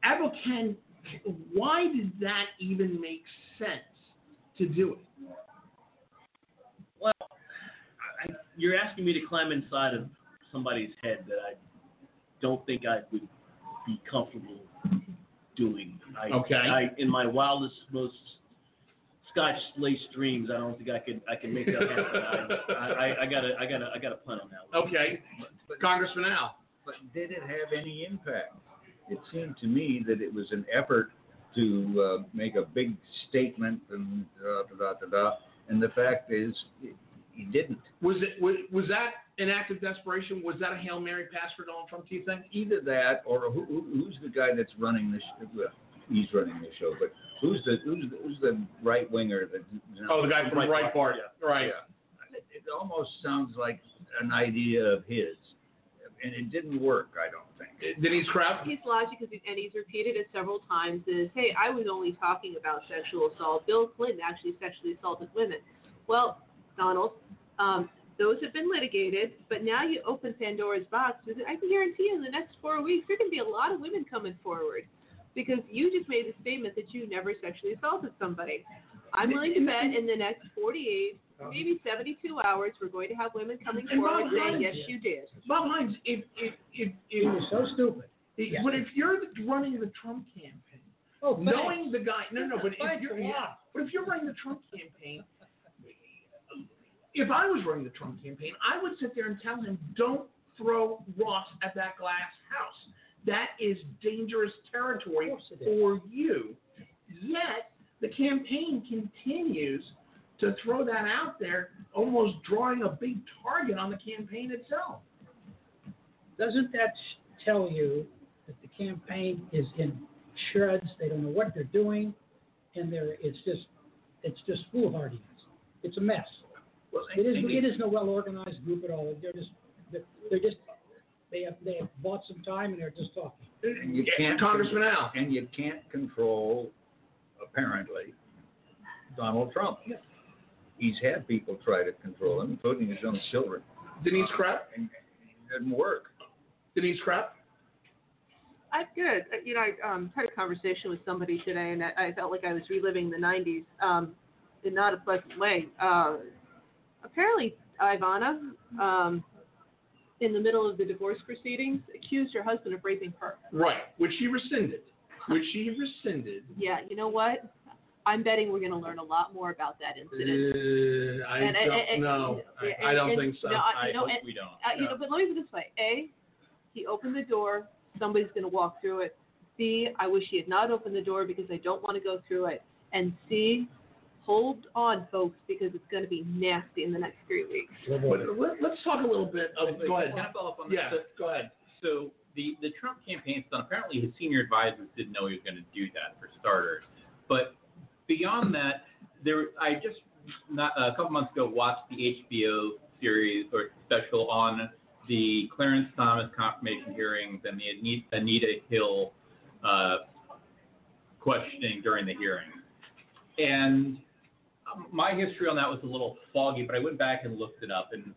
Admiral Ken, why did that even make sense to do it? Well, I, you're asking me to climb inside of somebody's head that I don't think I would be comfortable doing. I, Okay. I, in my wildest, most Scotch lace dreams, I don't think I could I can make that happen. I, I, I gotta I gotta I gotta punt on that one. Okay, But, Congressman Al. but did it have any impact? It seemed to me that it was an effort to uh, make a big statement and da da da da da. And the fact is, he didn't. Was it was, was that an act of desperation? Was that a hail mary pass for Donald Trump? Do you think? Either that, or who, who, who's the guy that's running this? Well, he's running the show, but who's the who's the, who's the right winger that? Oh, the guy from Breitbart. Right. Party. Yeah. It almost sounds like an idea of his, and it didn't work. I don't think. Denise Krepp. His logic and he's repeated it several times, is, hey, I was only talking about sexual assault. Bill Clinton actually sexually assaulted women. Well, Donald, um, those have been litigated, but now you open Pandora's box. I can guarantee you in the next four weeks, there to be a lot of women coming forward because you just made the statement that you never sexually assaulted somebody. I'm willing to bet in the next 48, maybe 72 hours, we're going to have women coming And forward saying, yes, you did. Bob Hines, if if if, if, so stupid. if but if you're running the Trump campaign, Oh, knowing the guy, no, no, but if you're lot. but if you're running the Trump campaign, if I was running the Trump campaign, I would sit there and tell him, don't throw Ross at that glass house. That is dangerous territory Of course it is. for you. Yet the campaign continues to throw that out there, almost drawing a big target on the campaign itself. Doesn't that tell you that the campaign is in shreds? They don't know what they're doing, and they're it's just it's just foolhardiness. It's a mess. Well, It is it is no well organized group at all. They're just they're, they're just they have they have bought some time and they're just talking. And you can't Congressman Al. and you can't control, apparently, Donald Trump. He's had people try to control him, including his own children. Denise Krepp. And it didn't work. Denise Krepp. I'm good. Uh, You know, I um, had a conversation with somebody today, and I, I felt like I was reliving the '90s um, in not a pleasant way. Uh, apparently, Ivana, um, in the middle of the divorce proceedings, accused her husband of raping her. Right, which she rescinded. Which she rescinded. Yeah, you know what? I'm betting we're going to learn a lot more about that incident. Uh, I And- and- don't and- know. and- I, I don't and- think so. no, I- I you know, hope and- we don't. Uh, you know, but let me put it this way: A, he opened the door. Somebody's going to walk through it. B, I wish he had not opened the door because I don't want to go through it. And C, hold on, folks, because it's going to be nasty in the next three weeks. But let, let's talk a little bit of. Go ahead. Can I follow up on that? Yeah, So, go ahead. so the, the Trump campaign's done. Apparently, his senior advisors didn't know he was going to do that for starters. But beyond that, there I just not a couple months ago watched the HBO series or special on the Clarence Thomas confirmation hearings and the Anita, Anita Hill uh, questioning during the hearing. And um, my history on that was a little foggy, but I went back and looked it up. And,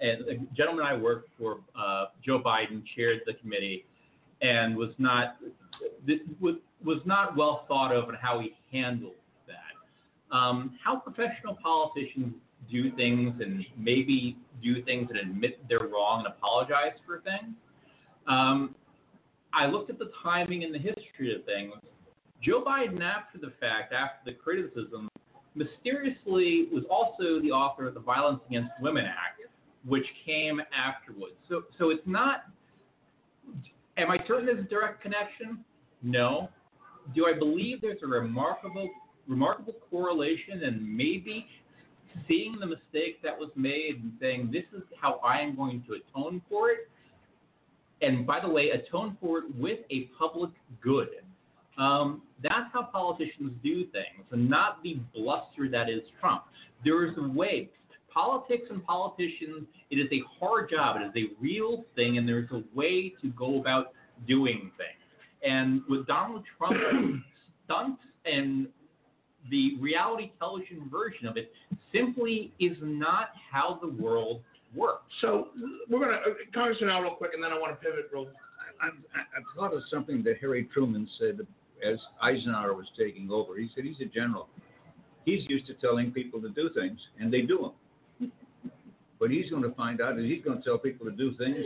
and a gentleman I worked for, uh, Joe Biden, chaired the committee and was not was was not well thought of in how he handled that. um, how professional politicians do things and maybe do things and admit they're wrong and apologize for things. Um, I looked at the timing and the history of things. Joe Biden, after the fact, after the criticism, mysteriously was also the author of the Violence Against Women Act, which came afterwards. So, so it's not. Am I certain there's a direct connection? No. Do I believe there's a remarkable, remarkable correlation and maybe seeing the mistake that was made and saying this is how I am going to atone for it? And by the way, atone for it with a public good. Um, that's how politicians do things, and not the bluster that is Trump. There is a way. Politics and politicians, it is a hard job. It is a real thing, and there's a way to go about doing things. And with Donald Trump, stunts and the reality television version of it simply is not how the world works. So we're gonna uh, Congressman Al real quick, and then I want to pivot real. I, I, I thought of something that Harry Truman said as Eisenhower was taking over. He said he's a general. He's used to telling people to do things, and they do them. But he's going to find out that he's going to tell people to do things,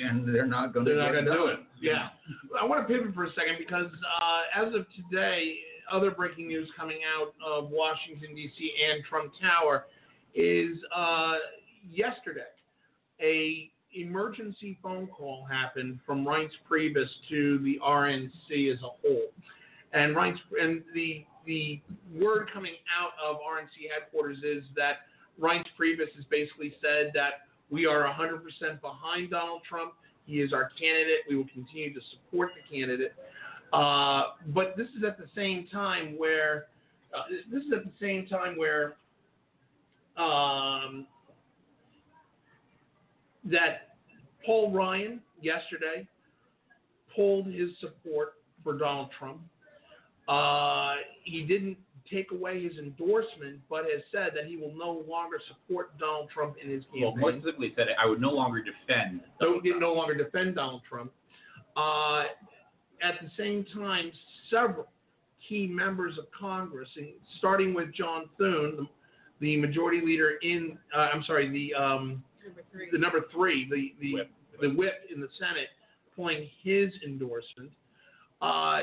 and they're not going to. They're not going to do it. Yeah. I want to pivot for a second because uh, as of today, other breaking news coming out of Washington D.C. and Trump Tower is uh, yesterday a emergency phone call happened from Reince Priebus to the RNC as a whole, and Reince and the the word coming out of RNC headquarters is that Reince Priebus has basically said that we are 100% behind Donald Trump. He is our candidate. We will continue to support the candidate. Uh, but this is at the same time where uh, this is at the same time where um, that Paul Ryan yesterday pulled his support for Donald Trump. Uh, he didn't take away his endorsement, but has said that he will no longer support Donald Trump in his campaign. Well, more campaign. specifically said, I would no longer defend. So Donald he Trump. no longer defend Donald Trump. Uh, at the same time, several key members of Congress, and starting with John Thune, the, the majority leader in, uh, I'm sorry, the um, Number three. the number three, the the Whip. the whip in the Senate, pulling his endorsement. Uh,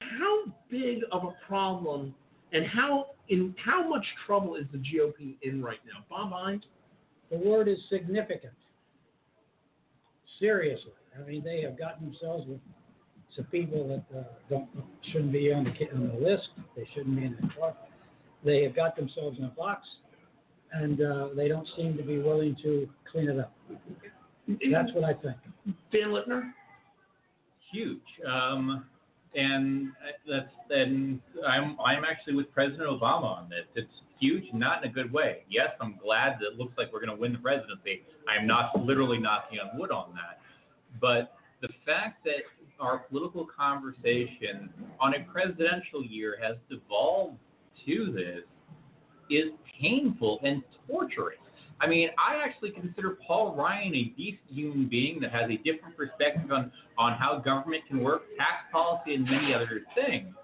how big of a problem, and how in how much trouble is the GOP in right now, Bob Hines? The word is significant. Seriously, I mean, they have gotten themselves with some people that uh, don't shouldn't be on the on the list. They shouldn't be in the car. They have got themselves in a box, and uh, they don't seem to be willing to clean it up. That's what I think. Dan Lipner. huge. Um, and uh, that's and I'm I'm actually with President Obama on this. It's huge, not in a good way. Yes, I'm glad that it looks like we're going to win the presidency. I'm not literally knocking on wood on that, but the fact that our political conversation on a presidential year has devolved to this is painful and torturous. I mean, I actually consider Paul Ryan a decent human being that has a different perspective on, on how government can work, tax policy, and many other things.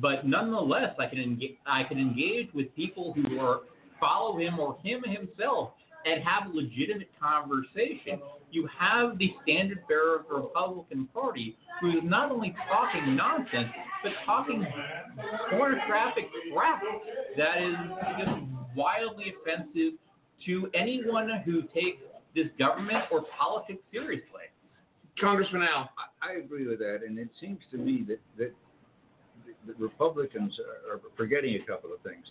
But nonetheless, I can engage, I can engage with people who are follow him or him himself and have a legitimate conversation. You have the standard bearer of the Republican Party who is not only talking nonsense, but talking pornographic crap that is just wildly offensive to anyone who takes this government or politics seriously. Congressman Al. I, I agree with that, and it seems to me that that the Republicans are, are forgetting a couple of things.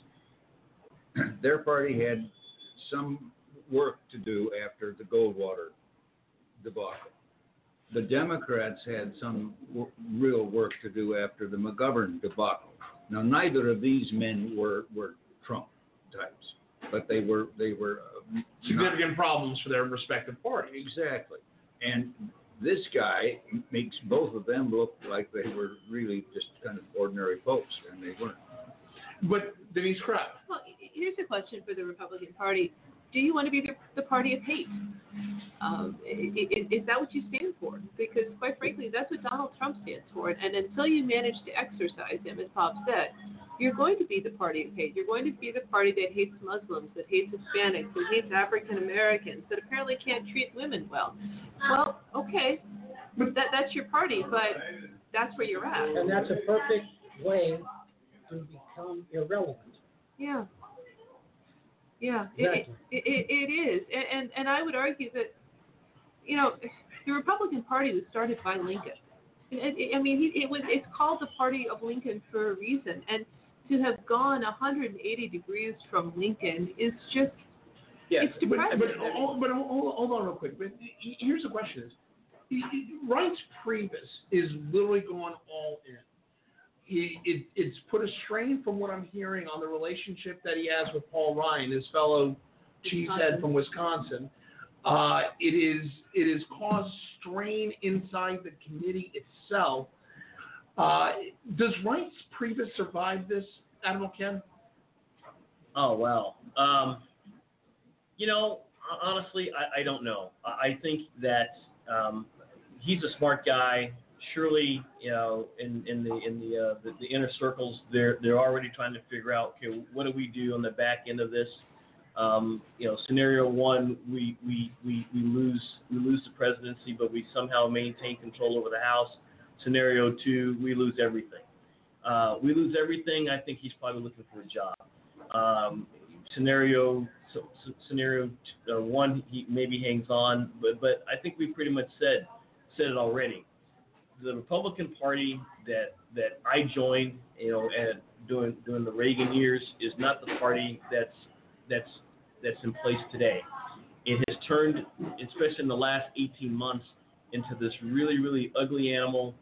Their party had some work to do after the Goldwater debacle. The Democrats had some w- real work to do after the McGovern debacle. Now, neither of these men were were Trump types, but they were they were uh, not- Significant problems for their respective parties. Exactly. And this guy makes both of them look like they were really just kind of ordinary folks, and they weren't. But Denise Krepp. Well, here's a question for the Republican Party: Do you want to be the, the party of hate? Um, i- i- is that what you stand for? Because quite frankly, that's what Donald Trump stands for. And until you manage to exercise him, as Bob said, you're going to be the party of hate. You're going to be the party that hates Muslims, that hates Hispanics, that hates African Americans, that apparently can't treat women well. Well, okay, that that's your party, but that's where you're at. And that's a perfect way to become irrelevant. Yeah. Yeah, it, Exactly. it, it, it is, and, and and I would argue that, you know, the Republican Party was started by Lincoln. I mean, he, it was it's called the Party of Lincoln for a reason, and to have gone 180 degrees from Lincoln is just Yes. it's But, depressing. but, hold- but hold, hold on real quick. But here's the question: Is he- Priebus is literally going all in. He it, it's put a strain from what I'm hearing on the relationship that he has with Paul Ryan, his fellow cheesehead from Wisconsin. Uh, it is it has caused strain inside the committee itself. Uh, does Reince Priebus survive this, Admiral Ken? Oh well, Um, you know, honestly, I, I don't know. I I think that um, he's a smart guy. Surely, you know, in, in the in the, uh, the the inner circles, they're they're already trying to figure out, okay, what do we do on the back end of this? Um, you know, scenario one, we, we, we, we lose we lose the presidency, but we somehow maintain control over the House. Scenario two, we lose everything. Uh, we lose everything. I think he's probably looking for a job. Um, scenario so, scenario uh, one, he maybe hangs on, but but I think we pretty much said said it already. The Republican Party that that I joined, you know, and during during the Reagan years, is not the party that's that's that's in place today. It has turned, especially in the last 18 months, into this really really ugly animal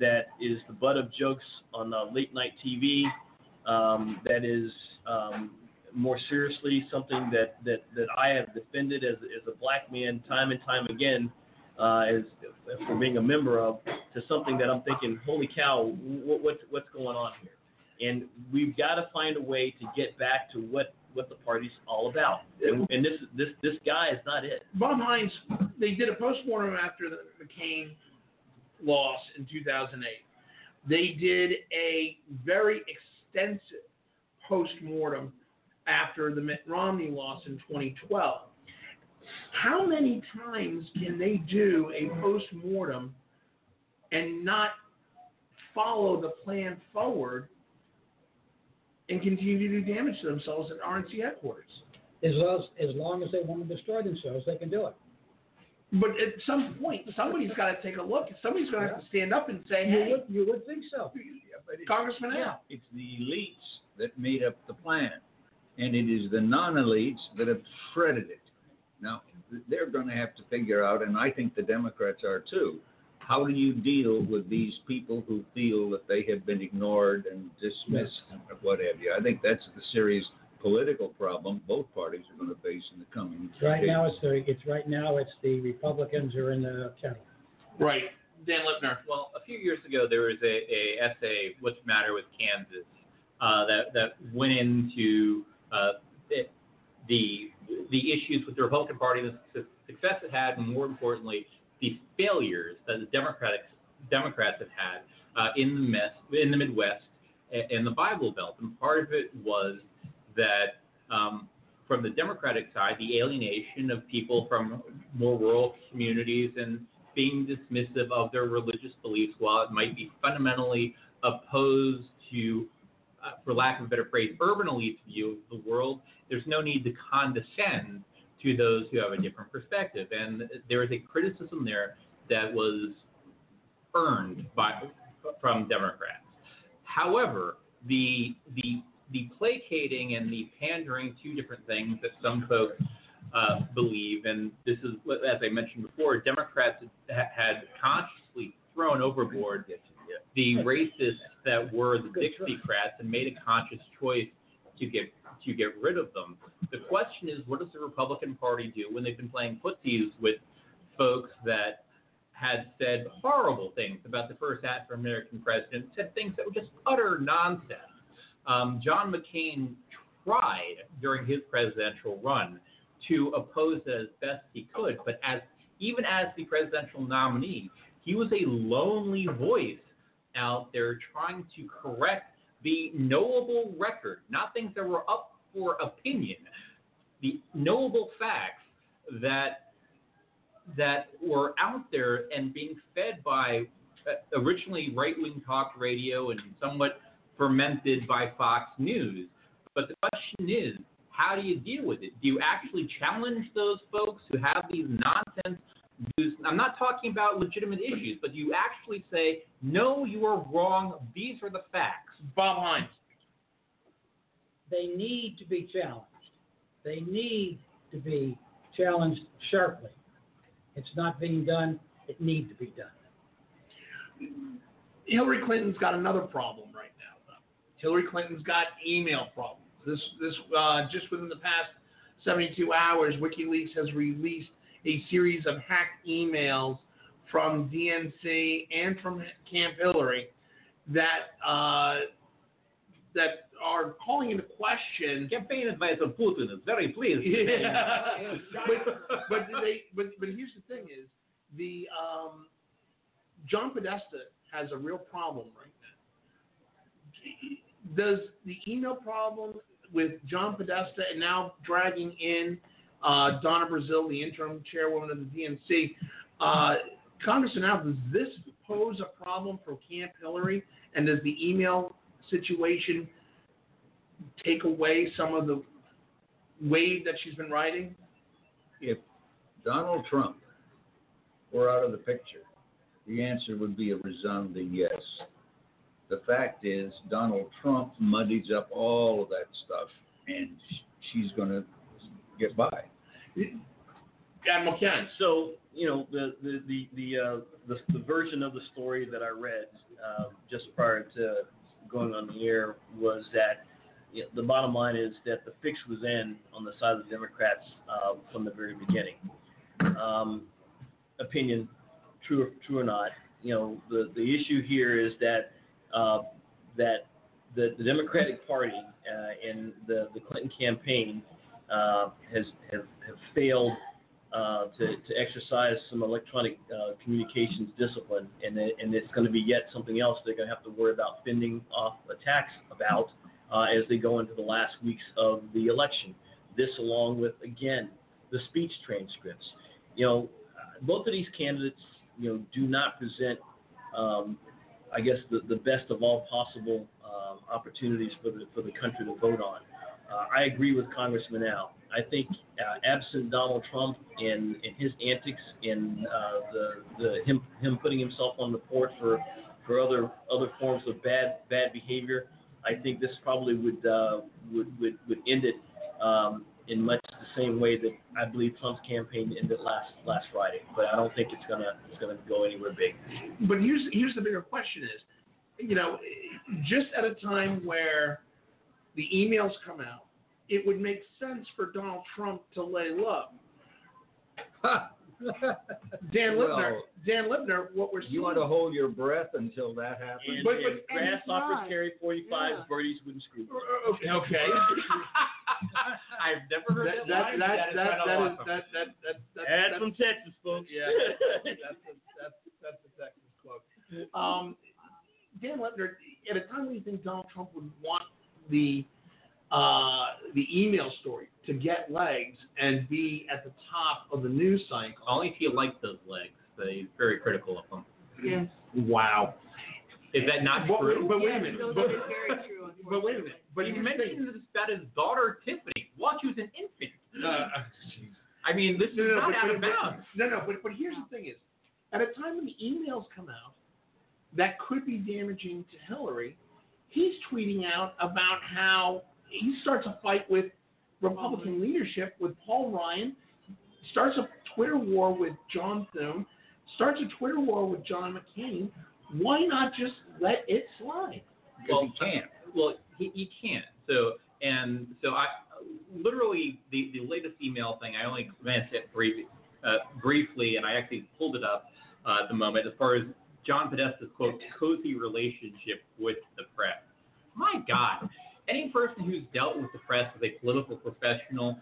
that is the butt of jokes on uh, late night TV. Um, that is um, more seriously something that, that, that I have defended as, as a black man time and time again uh, as for being a member of to something that I'm thinking, holy cow, what, what's what's going on here? And we've got to find a way to get back to what, what the party's all about. And, and this this this guy is not it. Bob Hines, they did a postmortem after the McCain loss in 2008. They did a very extensive postmortem after the Mitt Romney loss in 2012. How many times can they do a post mortem and not follow the plan forward and continue to do damage to themselves at RNC headquarters? As long as, as long as they want to destroy themselves, they can do it. But at some point, somebody's got to take a look. Somebody's going to have to stand up and say, You "Hey, would, you would think so. Congressman Yeah, Al." it's the elites that made up the plan, and it is the non-elites that have shredded it. Now, they're going to have to figure out, and I think the Democrats are too, how do you deal with these people who feel that they have been ignored and dismissed and what have you? I think that's the serious political problem both parties are going to face in the coming Right days. now, it's the, it's right now, it's the Republicans are in the kettle. Right, Dan Lipner. Well, a few years ago, there was a, a essay, "What's the Matter with Kansas," uh, that that went into uh, it, the the issues with the Republican Party, the success it had, and more importantly, the failures that the Democrats have had uh, in the mess, in the Midwest and the Bible Belt. And part of it was that um, from the Democratic side, the alienation of people from more rural communities and being dismissive of their religious beliefs, while it might be fundamentally opposed to, uh, for lack of a better phrase, urban elite's view of the world, there's no need to condescend to those who have a different perspective. And there is a criticism there that was earned by from Democrats. However, the the the placating and the pandering to different things that some folks uh, believe, and this is as I mentioned before, Democrats ha- had consciously thrown overboard the racists that were the Dixiecrats and made a conscious choice to get to get rid of them. The question is, what does the Republican Party do when they've been playing footsies with folks that had said horrible things about the first African American president, said things that were just utter nonsense. Um, John McCain tried during his presidential run to oppose it as best he could, but as even as the presidential nominee, he was a lonely voice out there trying to correct the knowable record, not things that were up for opinion, the knowable facts that that were out there and being fed by uh, originally right-wing talk radio and somewhat fermented by Fox News. But the question is, how do you deal with it? Do you actually challenge those folks who have these nonsense views? I'm not talking about legitimate issues, but you actually say, no, you are wrong. These are the facts. Bob Hines. They need to be challenged. They need to be challenged sharply. It's not being done. It needs to be done. Hillary Clinton's got another problem right now. Though. Hillary Clinton's got email problems. This this uh, just within the past 72 hours, WikiLeaks has released a series of hacked emails from DNC and from Camp Hillary that uh, that are calling into question Campaign advice advisor Putin is very pleased. Yeah. but, but they but but here's the thing is the um, John Podesta has a real problem right now. Does the email problem with John Podesta and now dragging in uh, Donna Brazile, the interim chairwoman of the DNC, uh, Congressman Al, does this pose a problem for Camp Hillary? And does the email situation take away some of the wave that she's been riding? If Donald Trump were out of the picture, the answer would be a resounding yes. The fact is, Donald Trump muddies up all of that stuff, and she's going to get by. Admiral Ken. So you know the the the the, uh, the, the version of the story that I read uh, just prior to going on the air was that you know, the bottom line is that the fix was in on the side of the Democrats uh, from the very beginning. Um, opinion, true or true or not, you know the the issue here is that uh, that the, the Democratic Party uh, and the the Clinton campaign uh, has have, have failed uh, to, to exercise some electronic uh, communications discipline, and, and it's going to be yet something else they're going to have to worry about fending off attacks about uh, as they go into the last weeks of the election. This, along with again the speech transcripts. You know, both of these candidates, you know, do not present, um, I guess, the, the best of all possible um, opportunities for the for the country to vote on. Uh, I agree with Congressman Al. I think uh, absent Donald Trump and, and his antics and uh, the, the him him putting himself on the port for for other other forms of bad bad behavior, I think this probably would uh, would, would would end it um, in much the same way that I believe Trump's campaign ended last last Friday. But I don't think it's gonna it's gonna go anywhere big. But here's here's the bigger question is, you know, just at a time where the emails come out, it would make sense for Donald Trump to lay low. Dan Lipner, Well, Dan Lipner, what we're seeing. You want to hold your breath until that happens? And, But- and but- and grasshoppers carry 45s, Yeah. birdies wouldn't screw. Okay, okay. I've never heard that, that, that, line. that, is that, kinda that is awesome. that that that that That's that- from Texas, folks. Yeah, that's a, that's that's a Texas quote. Um, Dan Lipner, at a time when you think Donald Trump would want the uh, the email story to get legs and be at the top of the news cycle. Only if you like those legs. So he's very critical of them. Yes. Wow. Is that not But- true? But wait a minute. those But, true. but wait a minute. But he here's mentioned this about his daughter Tiffany while she was an infant. Uh, I mean, this no, is no, not but, out but, of bounds. no, no. But but here's the thing: is at a time when the emails come out that could be damaging to Hillary, he's tweeting out about how he starts a fight with Republican leadership with Paul Ryan, starts a Twitter war with John Thune, starts a Twitter war with John McCain. Why not just let it slide? Because he can't. Well, he, he can't. So and so I literally the, the latest email thing I only glanced at brief, uh, briefly, and I actually pulled it up uh, at the moment as far as John Podesta's quote cozy relationship with the press. My God, any person who's dealt with the press as a political professional,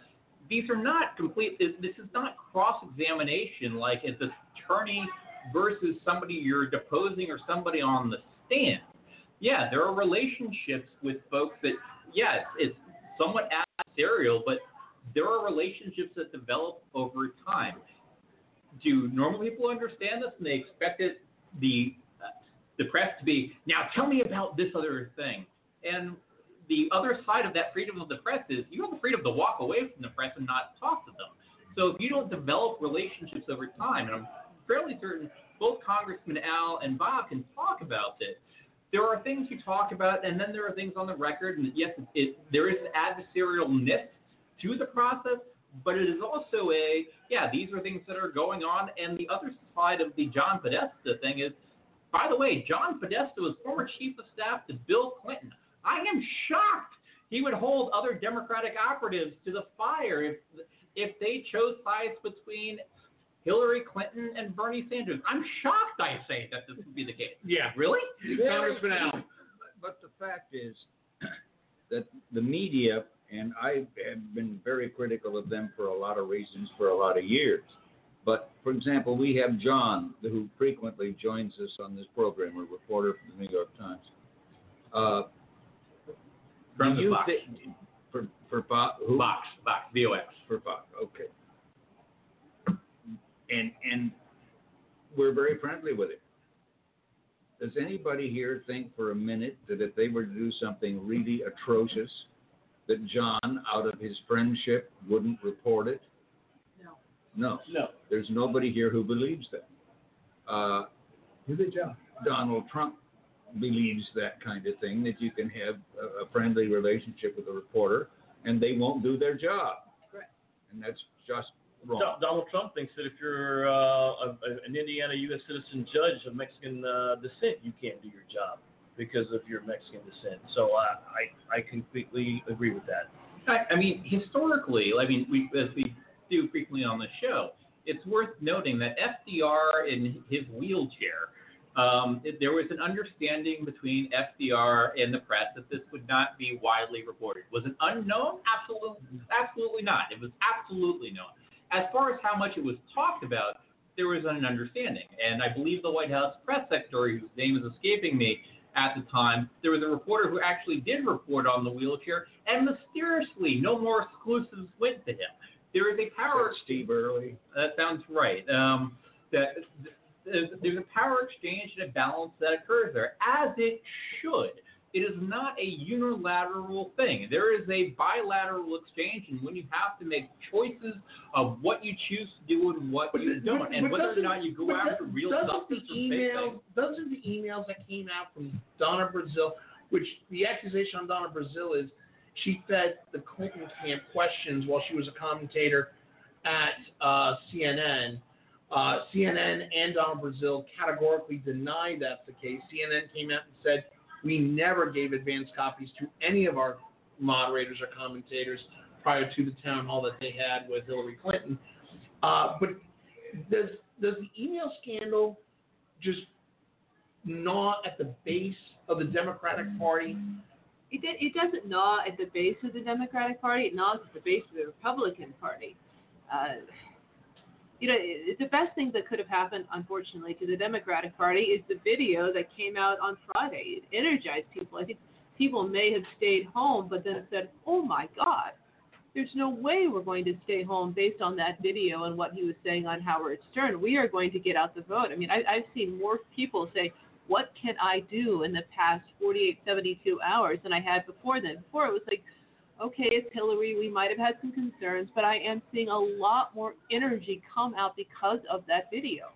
these are not complete. This, is not cross examination like it's an attorney versus somebody you're deposing or somebody on the stand. yeah, there are relationships with folks that, it's, it's somewhat adversarial, but there are relationships that develop over time. Do normal people understand this and they expect it, the, the press to be, now tell me about this other thing? And the other side of that freedom of the press is you have the freedom to walk away from the press and not talk to them. So if you don't develop relationships over time, and I'm fairly certain both Congressman Al and Bob can talk about it, there are things you talk about, and then there are things on the record, and yes, it, it, there is an adversarialness to the process, but it is also a, yeah, these are things that are going on, and the other side of the John Podesta thing is, by the way, John Podesta was former chief of staff to Bill Clinton. I am shocked he would hold other Democratic operatives to the fire if if they chose sides between Hillary Clinton and Bernie Sanders. I'm shocked, I say, that this would be the case. Yeah. Really? Congressman Al. But the fact is that the media, and I have been very critical of them for a lot of reasons for a lot of years. But for example, we have John, who frequently joins us on this program, a reporter from the New York Times. Uh, From the you box. for for Fox, who? Box, Box, VOX. for Fox. Okay. And and we're very friendly with it. Does anybody here think for a minute that if they were to do something really atrocious, that John, out of his friendship, wouldn't report it? No. No. No. There's nobody here who believes that. Uh, Do the job. Donald Trump believes that kind of thing, that you can have a, a friendly relationship with a reporter and they won't do their job. Correct. And that's just wrong. Do- Donald Trump thinks that if you're uh, a, a- an Indiana U.S. citizen judge of Mexican uh, descent, you can't do your job because of your Mexican descent. So I, I, I completely agree with that. I, I mean, historically, I mean, we, as we do frequently on the show, it's worth noting that FDR in his wheelchair, um, there was an understanding between FDR and the press that this would not be widely reported. Was it unknown? Absolutely, absolutely not. It was absolutely known. As far as how much it was talked about, there was an understanding, and I believe the White House press secretary, whose name is escaping me at the time, there was a reporter who actually did report on the wheelchair, and mysteriously, no more exclusives went to him. There is a power That's Steve Early. that sounds right. Um, that there's a power exchange and a balance that occurs there, as it should. It is not a unilateral thing. There is a bilateral exchange, and when you have to make choices of what you choose to do and what you don't, and but whether or doesn't- you go after doesn't- real substance the or fake emails, doesn't the emails that came out from Donna Brazile, which the accusation on Donna Brazile is she fed the Clinton camp questions while she was a commentator at uh, CNN. Uh, CNN and Donna Brazile categorically denied that's the case. CNN came out and said we never gave advance copies to any of our moderators or commentators prior to the town hall that they had with Hillary Clinton. Uh, but does does the email scandal just gnaw at the base of the Democratic Party? It, it doesn't gnaw at the base of the Democratic Party. It gnaws at the base of the Republican Party. Uh, you know, the best thing that could have happened, unfortunately, to the Democratic Party is the video that came out on Friday. It energized people. I think people may have stayed home, but then said, "Oh my God, there's no way we're going to stay home based on that video and what he was saying on Howard Stern. We are going to get out the vote." I mean, I, I've seen more people say, "What can I do in the past 48, 72 hours than I had before then?" Before it was like, "Okay, it's Hillary. We might have had some concerns, but I am seeing a lot more energy come out because of that video."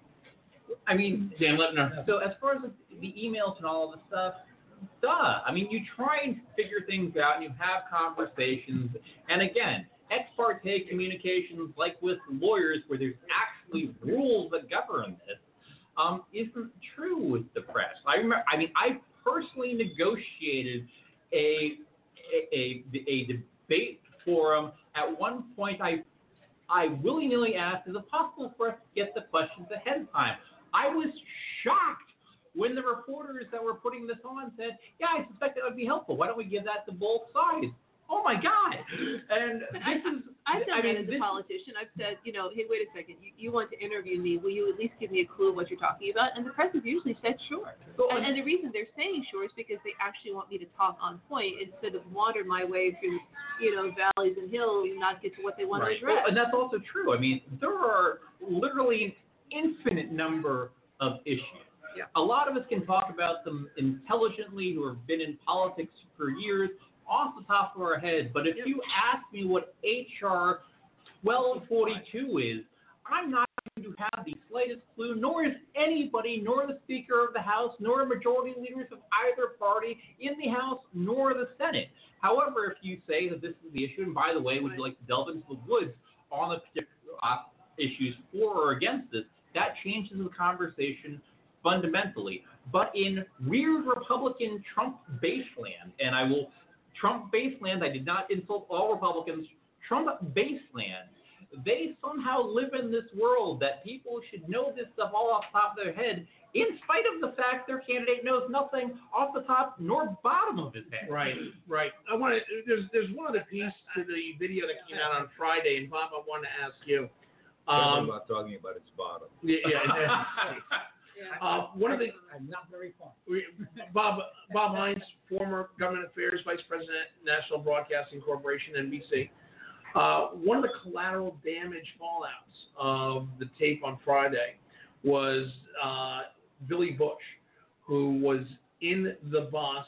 I mean, Dan Lepner. So as far as the, the emails and all of the stuff, duh. I mean, you try and figure things out and you have conversations. And again, ex parte communications, like with lawyers, where there's actually rules that govern this, um, isn't true with the press. I remember. I mean, I personally negotiated a a, a, debate forum. At one point, I I willy nilly asked, is it possible for us to get the questions ahead of time? I was shocked when the reporters that were putting this on said, yeah, I suspect that would be helpful. Why don't we give that to both sides? Oh my god! And this is, I've done I mean, that as a politician. I've said, you know, hey, wait a second. You, you want to interview me? Will you at least give me a clue of what you're talking about? And the press has usually said sure. so- And, uh, and the reason they're saying sure is because they actually want me to talk on point instead of wander my way through, you know, valleys and hills and not get to what they want Right. to Well, address. and that's also true. I mean, there are literally an infinite number of issues. Yeah. A lot of us can talk about them intelligently who have been in politics for years off the top of our head. But if you ask me what HR 1242 is, I'm not going to have the slightest clue, nor is anybody, nor the Speaker of the House, nor majority leaders of either party in the House, nor the Senate. However, if you say that this is the issue, and by the way, would you like to delve into the woods on the particular uh, issues for or against this, that changes the conversation fundamentally. But in weird Republican Trump baseland, and I will Trump baseland, I did not insult all Republicans, Trump baseland, they somehow live in this world that people should know this stuff all off the top of their head, in spite of the fact their candidate knows nothing off the top nor bottom of his head. Right, right. I want to. There's there's one other piece to the video that came out on Friday, and Bob, I want to ask you. Talking Um, about talking about its bottom. yeah, yeah. Yeah. Uh, one of the I'm not very we, Bob Bob Hines, former Government Affairs Vice President, National Broadcasting Corporation (NBC). Uh, one of the collateral damage fallouts of the tape on Friday was uh, Billy Bush, who was in the bus,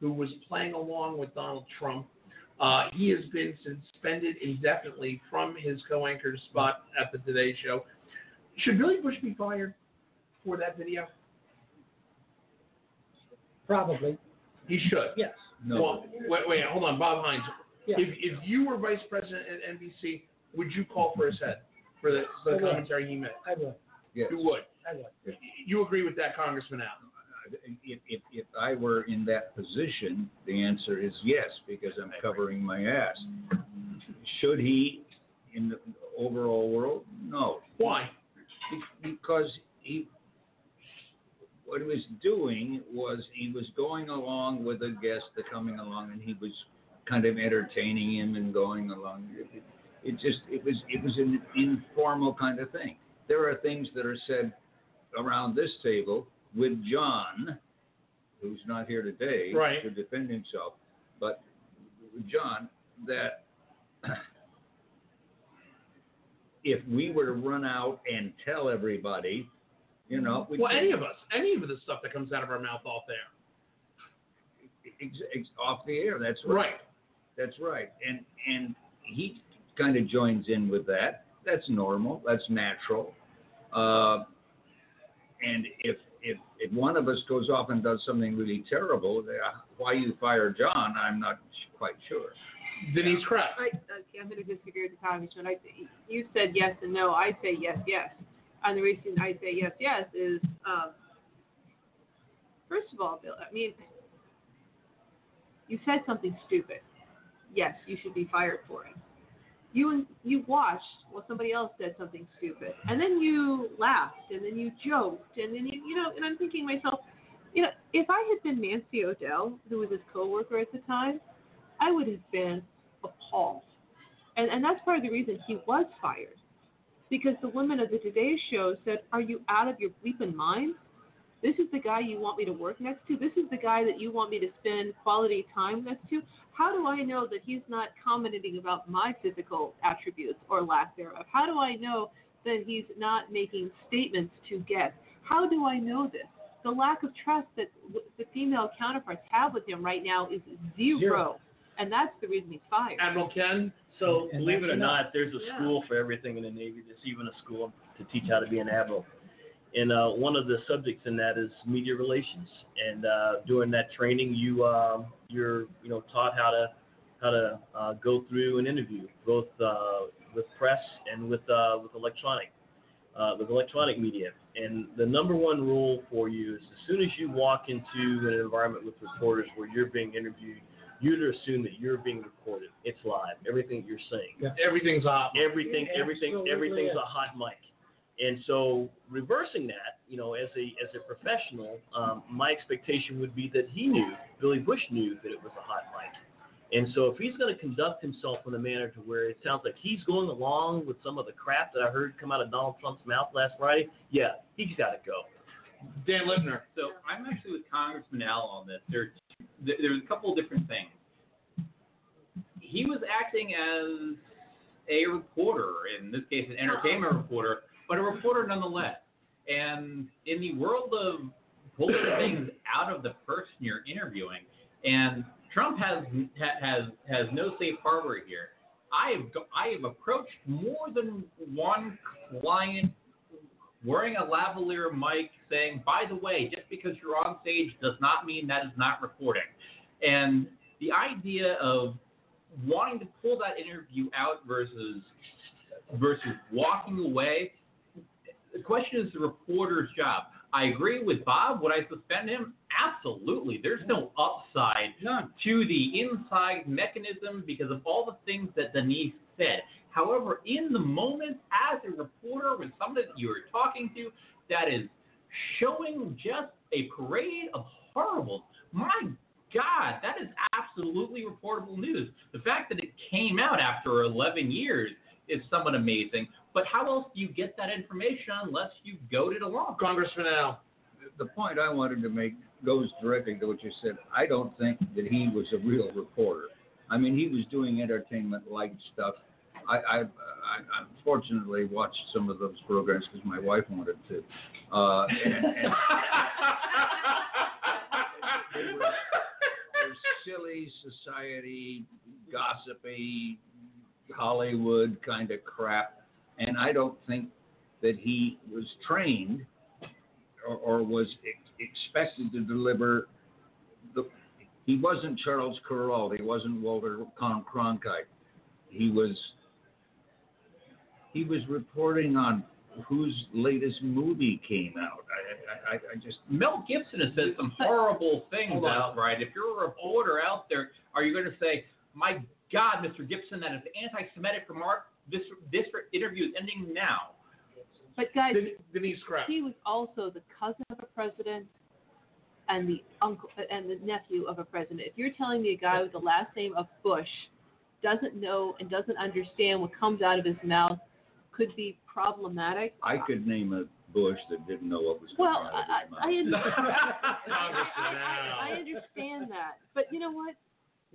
who was playing along with Donald Trump. Uh, he has been suspended indefinitely from his co-anchor spot at the Today Show. Should Billy Bush be fired for that video? Probably, He should. yes. No. Well, wait, wait, hold on, Bob Hines. Yeah. If if you were vice president at NBC, would you call for his head for the, for the commentary he made? I would, yes. You would. I would. You agree with that, Congressman Allen? If, if, if I were in that position, the answer is yes, because I'm covering my ass. Should he, in the overall world? No. Why? Because he, what he was doing was he was going along with a guest that coming along, and he was kind of entertaining him and going along. It, it just it was it was an informal kind of thing. There are things that are said around this table with John, who's not here today Right. to defend himself, but John that. If we were to run out and tell everybody, you know, we Well, any of us, any of the stuff that comes out of our mouth off there. ex- ex- off the air. That's right. Right. That's right. And and he kind of joins in with that. That's normal. That's natural. Uh, and if if if one of us goes off and does something really terrible, uh, why you fire John, I'm not quite sure. Denise Krepp. I, I'm going to disagree with the congressman. I, you said yes and no. I say yes, yes. And the reason I say yes, yes is, um, first of all, Bill, I mean, you said something stupid. Yes, you should be fired for it. You you watched while somebody else said something stupid, and then you laughed, and then you joked, and then you you know, and I'm thinking myself, you know, if I had been Nancy O'Dell, who was his coworker at the time, I would have been appalled. And and that's part of the reason he was fired. Because the women of the Today Show said, Are you out of your bleeping mind? This is the guy you want me to work next to? This is the guy that you want me to spend quality time next to? How do I know that he's not commenting about my physical attributes or lack thereof? How do I know that he's not making statements to guests? How do I know this? The lack of trust that the female counterparts have with him right now is zero. Zero. And that's the reason he's fired. Admiral Ken. So And believe it that's or enough. not, there's a Yeah. school for everything in the Navy. There's even a school to teach how to be an admiral. And uh, one of the subjects in that is media relations. And uh, during that training, you um, you're you know taught how to how to uh, go through an interview, both uh, with press and with uh, with electronic uh, with electronic media. And the number one rule for you is as soon as you walk into an environment with reporters where you're being interviewed, you to assume that you're being recorded. It's live. Everything you're saying. Everything's hot. Everything, It everything, absolutely everything's is. a hot mic. And so reversing that, you know, as a as a professional, um, my expectation would be that he knew, Billy Bush knew that it was a hot mic. And so if he's going to conduct himself in a manner to where it sounds like he's going along with some of the crap that I heard come out of Donald Trump's mouth last Friday, yeah, he's got to go. Dan Lipner. So I'm actually with Congressman Al on this. There, there- there's a couple of different things. He was acting as a reporter, in this case, an oh. entertainment reporter, but a reporter nonetheless. And in the world of pulling things out of the person you're interviewing, and Trump has has has no safe harbor here. I have I have approached more than one client wearing a lavalier mic saying, by the way, just because you're on stage does not mean that is not recording. And the idea of wanting to pull that interview out versus versus walking away, the question is the reporter's job. I agree with Bob. Would I suspend him? Absolutely. There's no upside None. to the inside mechanism because of all the things that Denise said. However, in the moment, as a reporter with somebody that you are talking to that is showing just a parade of horribles, my God, that is absolutely reportable news. The fact that it came out after 11 years is somewhat amazing. But how else do you get that information unless you goaded along? Congressman Al. The point I wanted to make goes directly to what you said. I don't think that he was a real reporter. I mean, he was doing entertainment like stuff. I, I, I unfortunately watched some of those programs because my wife wanted to. Uh, and, and they were, they're silly society, gossipy, Hollywood kind of crap. And I don't think that he was trained or, or was ex- expected to deliver the. He wasn't Charles Kuralt. He wasn't Walter Cronkite. He was. He was reporting on whose latest movie came out. I, I, I- I just Mel Gibson has said some horrible things Hold on. outright. If you're a reporter out there, are you going to say, "My God, Mr. Gibson, that is anti-Semitic remark. This this interview is ending now." But guys, Den- Denise Krepp. he was also the cousin of a president and the uncle and the nephew of a president. If you're telling me a guy with the last name of Bush doesn't know and doesn't understand what comes out of his mouth could be problematic. I could name a Bush that didn't know what was coming Well, out I, I, I, understand, Congressman I understand that. But you know what?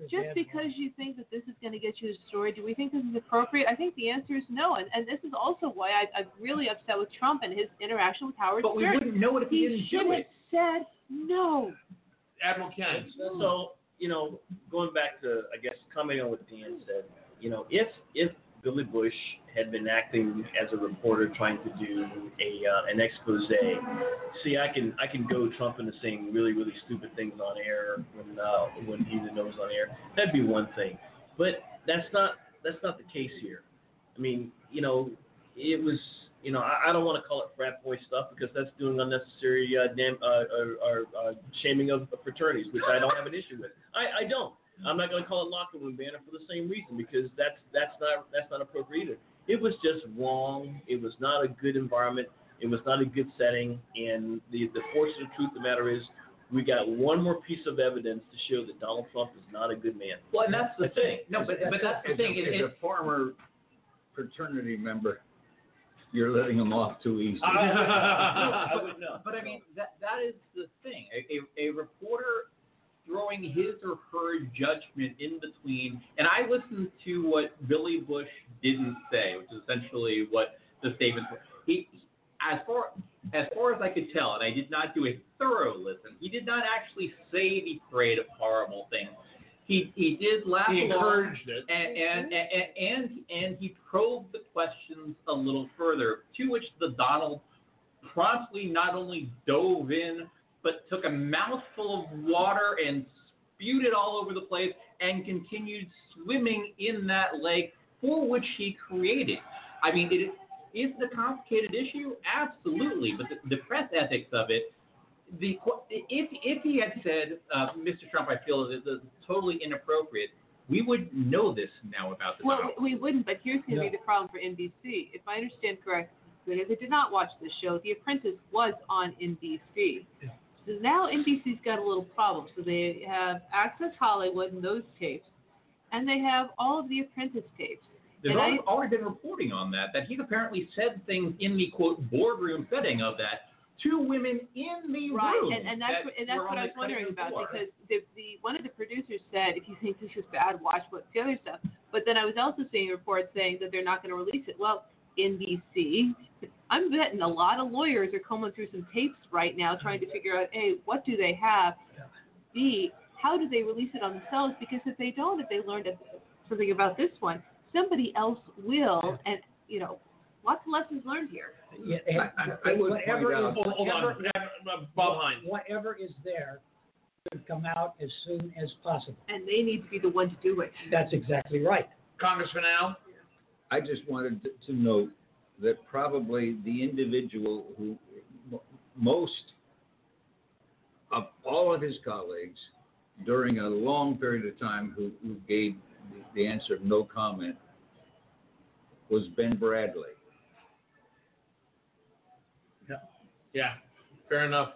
Just because you think that this is going to get you a story, do we think this is appropriate? I think the answer is no. And, and this is also why I, I'm really upset with Trump and his interaction with Howard But we wouldn't know it if he he didn't should do have it. said no. Admiral Ken. So, you know, going back to, I guess, commenting on what Dan said, you know, if if Billy Bush had been acting as a reporter trying to do a uh, an expose, see, I can I can go Trump into saying really really stupid things on air when uh, when he knows on air. That'd be one thing, but that's not that's not the case here. I mean, you know, it was. You know, I, I don't want to call it frat boy stuff because that's doing unnecessary uh, damn, uh, or, or, uh, shaming of fraternities, which I don't have an issue with. I, I don't. I'm not going to call it locker room banner for the same reason because that's that's not that's not appropriate either. It was just wrong. It was not a good environment. It was not a good setting. And the the fortunate truth of the matter is, we got one more piece of evidence to show that Donald Trump is not a good man. Well, and that's the thing. No, but but that's the As thing. It, as a former fraternity member, you're letting him off too easy. I would know. But I mean, that that is the thing. A, a, a reporter throwing his or her judgment in between, and I listened to what Billy Bush didn't say, which is essentially what the statement was. He, as far as far as I could tell, and I did not do a thorough listen, he did not actually say the parade of horrible things. He he did laugh He encouraged it. and and, and and and he probed the questions a little further, to which the Donald promptly not only dove in, but took a mouthful of water and spewed it all over the place and continued swimming in that lake for which he created. I mean, it is it a complicated issue? Absolutely, but the, the press ethics of it the if if he had said, uh, Mr. Trump, I feel that this is totally inappropriate, we would know this now about the Well, Donald. we wouldn't, but here's going to No. be the problem for NBC. If I understand correctly, because I did not watch the show, The Apprentice was on NBC. So now NBC's got a little problem. So they have Access Hollywood and those tapes, and they have all of the apprentice tapes. There's And I- already, already been reporting on that, that he's apparently said things in the quote boardroom setting of that to women in the Right, room. and, and that's that what, and that's what I was wondering about floor. because the, the one of the producers said if you think this is bad, watch what's the other stuff. But then I was also seeing reports saying that they're not going to release it. Well, NBC, I'm betting a lot of lawyers are combing through some tapes right now trying to figure out a what do they have, b how do they release it on themselves? Because if they don't, if they learned something about this one, somebody else will, and you know, lots of lessons learned here. Yeah, and I- I- I whatever is- Hold, hold on, whatever- Uh, Bob Hines. Whatever is there should come out as soon as possible. And they need to be the one to do it. That's exactly right. Congressman Al. I just wanted to- to note that probably the individual who most of all of his colleagues during a long period of time who, who gave the- answer of no comment was Ben Bradlee. Yeah, yeah, fair enough.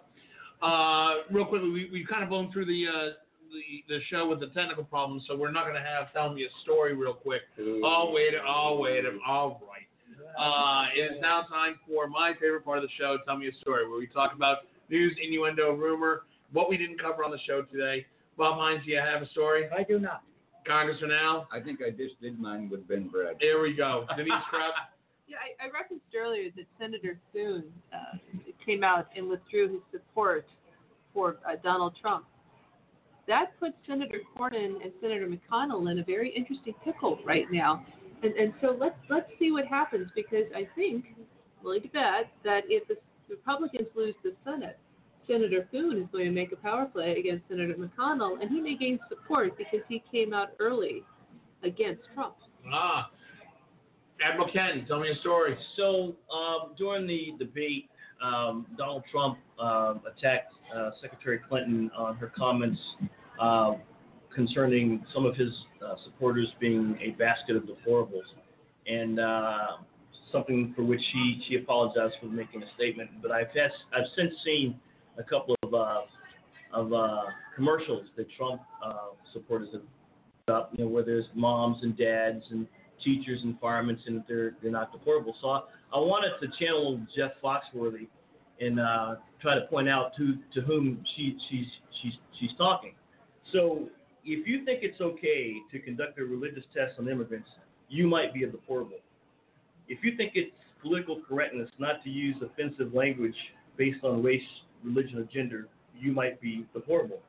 Uh, real quickly, we we've kind of blown through the uh, the the show with the technical problems, so we're not going to have tell me a story real quick. Oh wait, oh wait, all right. Uh, it is now time for my favorite part of the show, Tell Me a Story, where we talk about news, innuendo, rumor, what we didn't cover on the show today. Bob Hines, do you have a story? I do not. Congressman Al? I think I just did mine with Ben Brad. There we go. Denise Krepp? Yeah, I, I referenced earlier that Senator Thune uh, came out and withdrew his support for uh, Donald Trump. That puts Senator Cornyn and Senator McConnell in a very interesting pickle right now. And, and so let's let's see what happens because I think, willing to bet, that if the Republicans lose the Senate, Senator Thune is going to make a power play against Senator McConnell, and he may gain support because he came out early against Trump. Ah. Admiral Ken, tell me a story. So um, during the debate, um, Donald Trump um attacked uh, Secretary Clinton on her comments uh, concerning some of his uh, supporters being a basket of deplorables, and uh, something for which she she apologized for making a statement. But I've has, I've since seen a couple of uh, of uh, commercials that Trump uh, supporters have put up, you know, where there's moms and dads and teachers and firemen and they're they're not deplorable. So I, I wanted to channel Jeff Foxworthy and uh, try to point out to to whom she she's she's she's talking. So if you think it's okay to conduct a religious test on immigrants, you might be a deplorable. If you think it's political correctness not to use offensive language based on race, religion, or gender, you might be deplorable.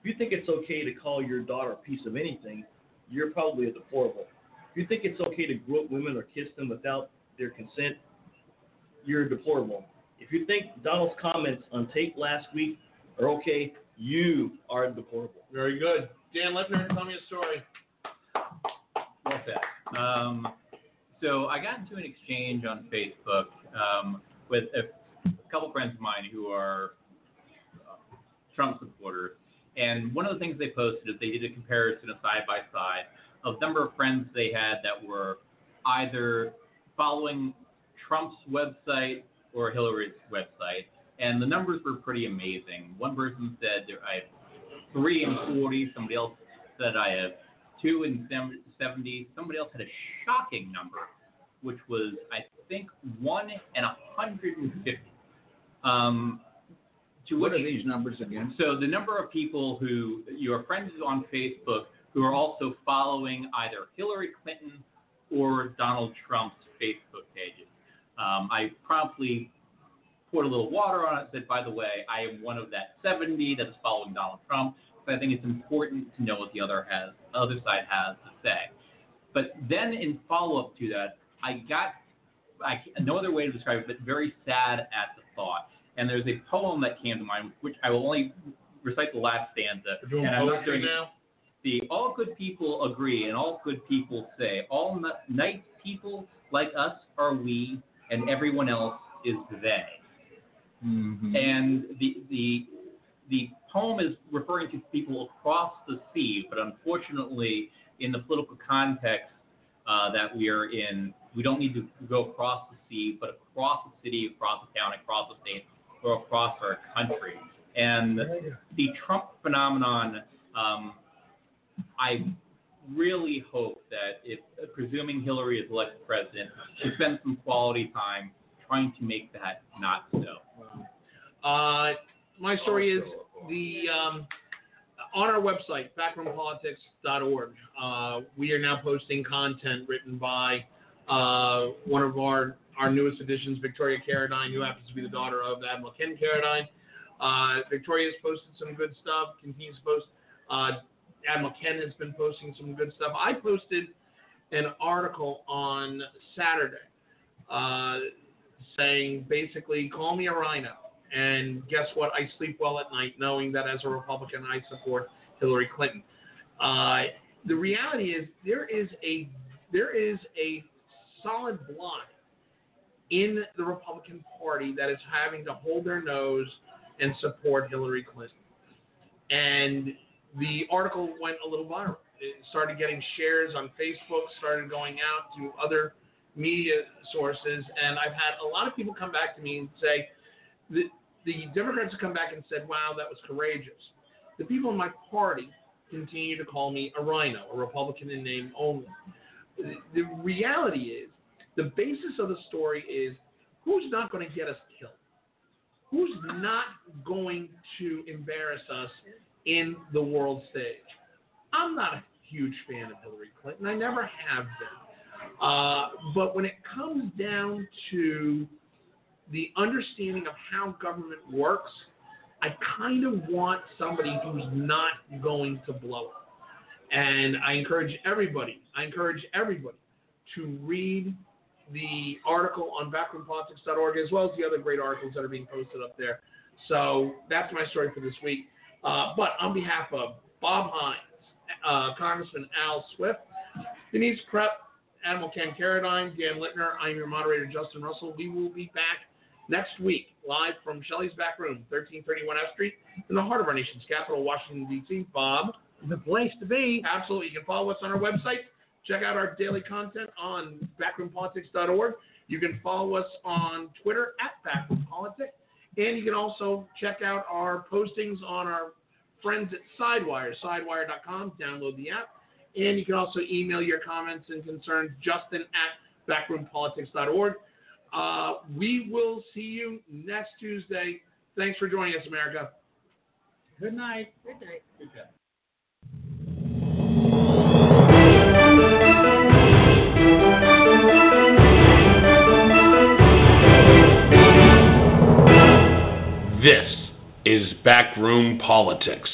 If you think it's okay to call your daughter a piece of anything, you're probably a deplorable. If you think it's okay to grope women or kiss them without their consent, you're deplorable. If you think Donald's comments on tape last week are okay, you are deplorable. Very good. Dan Lipner, tell me a story. Said. Um, so I got into an exchange on Facebook um, with a couple friends of mine who are Trump supporters, and one of the things they posted is they did a comparison of side by side of number of friends they had that were either following Trump's website or Hillary's website, and the numbers were pretty amazing. One person said I three in 40. Somebody else said I have two in 70. Somebody else had a shocking number, which was I think one in 150. Um, to What which are these numbers again? so the number of people who your friends on Facebook who are also following either Hillary Clinton or Donald Trump's Facebook pages. Um, I promptly poured a little water on it. Said, by the way, I am one of that 70 that is following Donald Trump. I think it's important to know what the other has, other side has to say. But then in follow up to that, I got I, no other way to describe it, but very sad at the thought. And there's a poem that came to mind, which I will only recite the last stanza. And I'm not doing now. the all good people agree and all good people say all n- nice people like us are we and everyone else is they Mm-hmm. and the the the poem is referring to people across the sea but unfortunately in the political context uh, that we are in we don't need to go across the sea but across the city across the town across the state or across our country and the Trump phenomenon, um, I really hope that if, presuming Hillary is elected president, she spends some quality time trying to make that not so. Uh, my story is the um, on our website, backroompolitics.org. Uh, we are now posting content written by uh, one of our our newest additions, Victoria Carradine, who happens to be the daughter of Admiral Ken Carradine. Uh, Victoria's posted some good stuff, continues to post. Uh, Admiral Ken has been posting some good stuff. I posted an article on Saturday uh, saying basically, call me a rhino. And guess what? I sleep well at night knowing that as a Republican, I support Hillary Clinton. Uh, the reality is there is a there is a solid block in the Republican Party that is having to hold their nose and support Hillary Clinton. And the article went a little viral. It started getting shares on Facebook, started going out to other media sources, and I've had a lot of people come back to me and say, the, Democrats have come back and said, wow, that was courageous. The people in my party continue to call me a rhino, a Republican in name only. The, the reality is, the basis of the story is who's not going to get us killed? Who's not going to embarrass us in the world stage? I'm not a huge fan of Hillary Clinton. I never have been. Uh, but when it comes down to the understanding of how government works, I kind of want somebody who's not going to blow it. And I encourage everybody, I encourage everybody to read the article on backroompolitics.org as well as the other great articles that are being posted up there. So that's my story for this week. Uh, but on behalf of Bob Hines, uh, Congressman Al Swift, Denise Krepp, Admiral Ken Carradine, Dan Littner, I'm your moderator, Justin Russell. We will be back next week live from Shelly's Back Room, 1331 F Street, in the heart of our nation's capital, Washington, D.C. Bob. The place to be. Absolutely. You can follow us on our website. Check out our daily content on backroompolitics.org. You can follow us on Twitter at backroompolitics. And you can also check out our postings on our friends at Sidewire, sidewire.com. Download the app. And you can also email your comments and concerns, Justin at backroompolitics.org. Uh, we will see you next Tuesday. Thanks for joining us, America. Good night. Good night. Good night. This is Backroom Politics.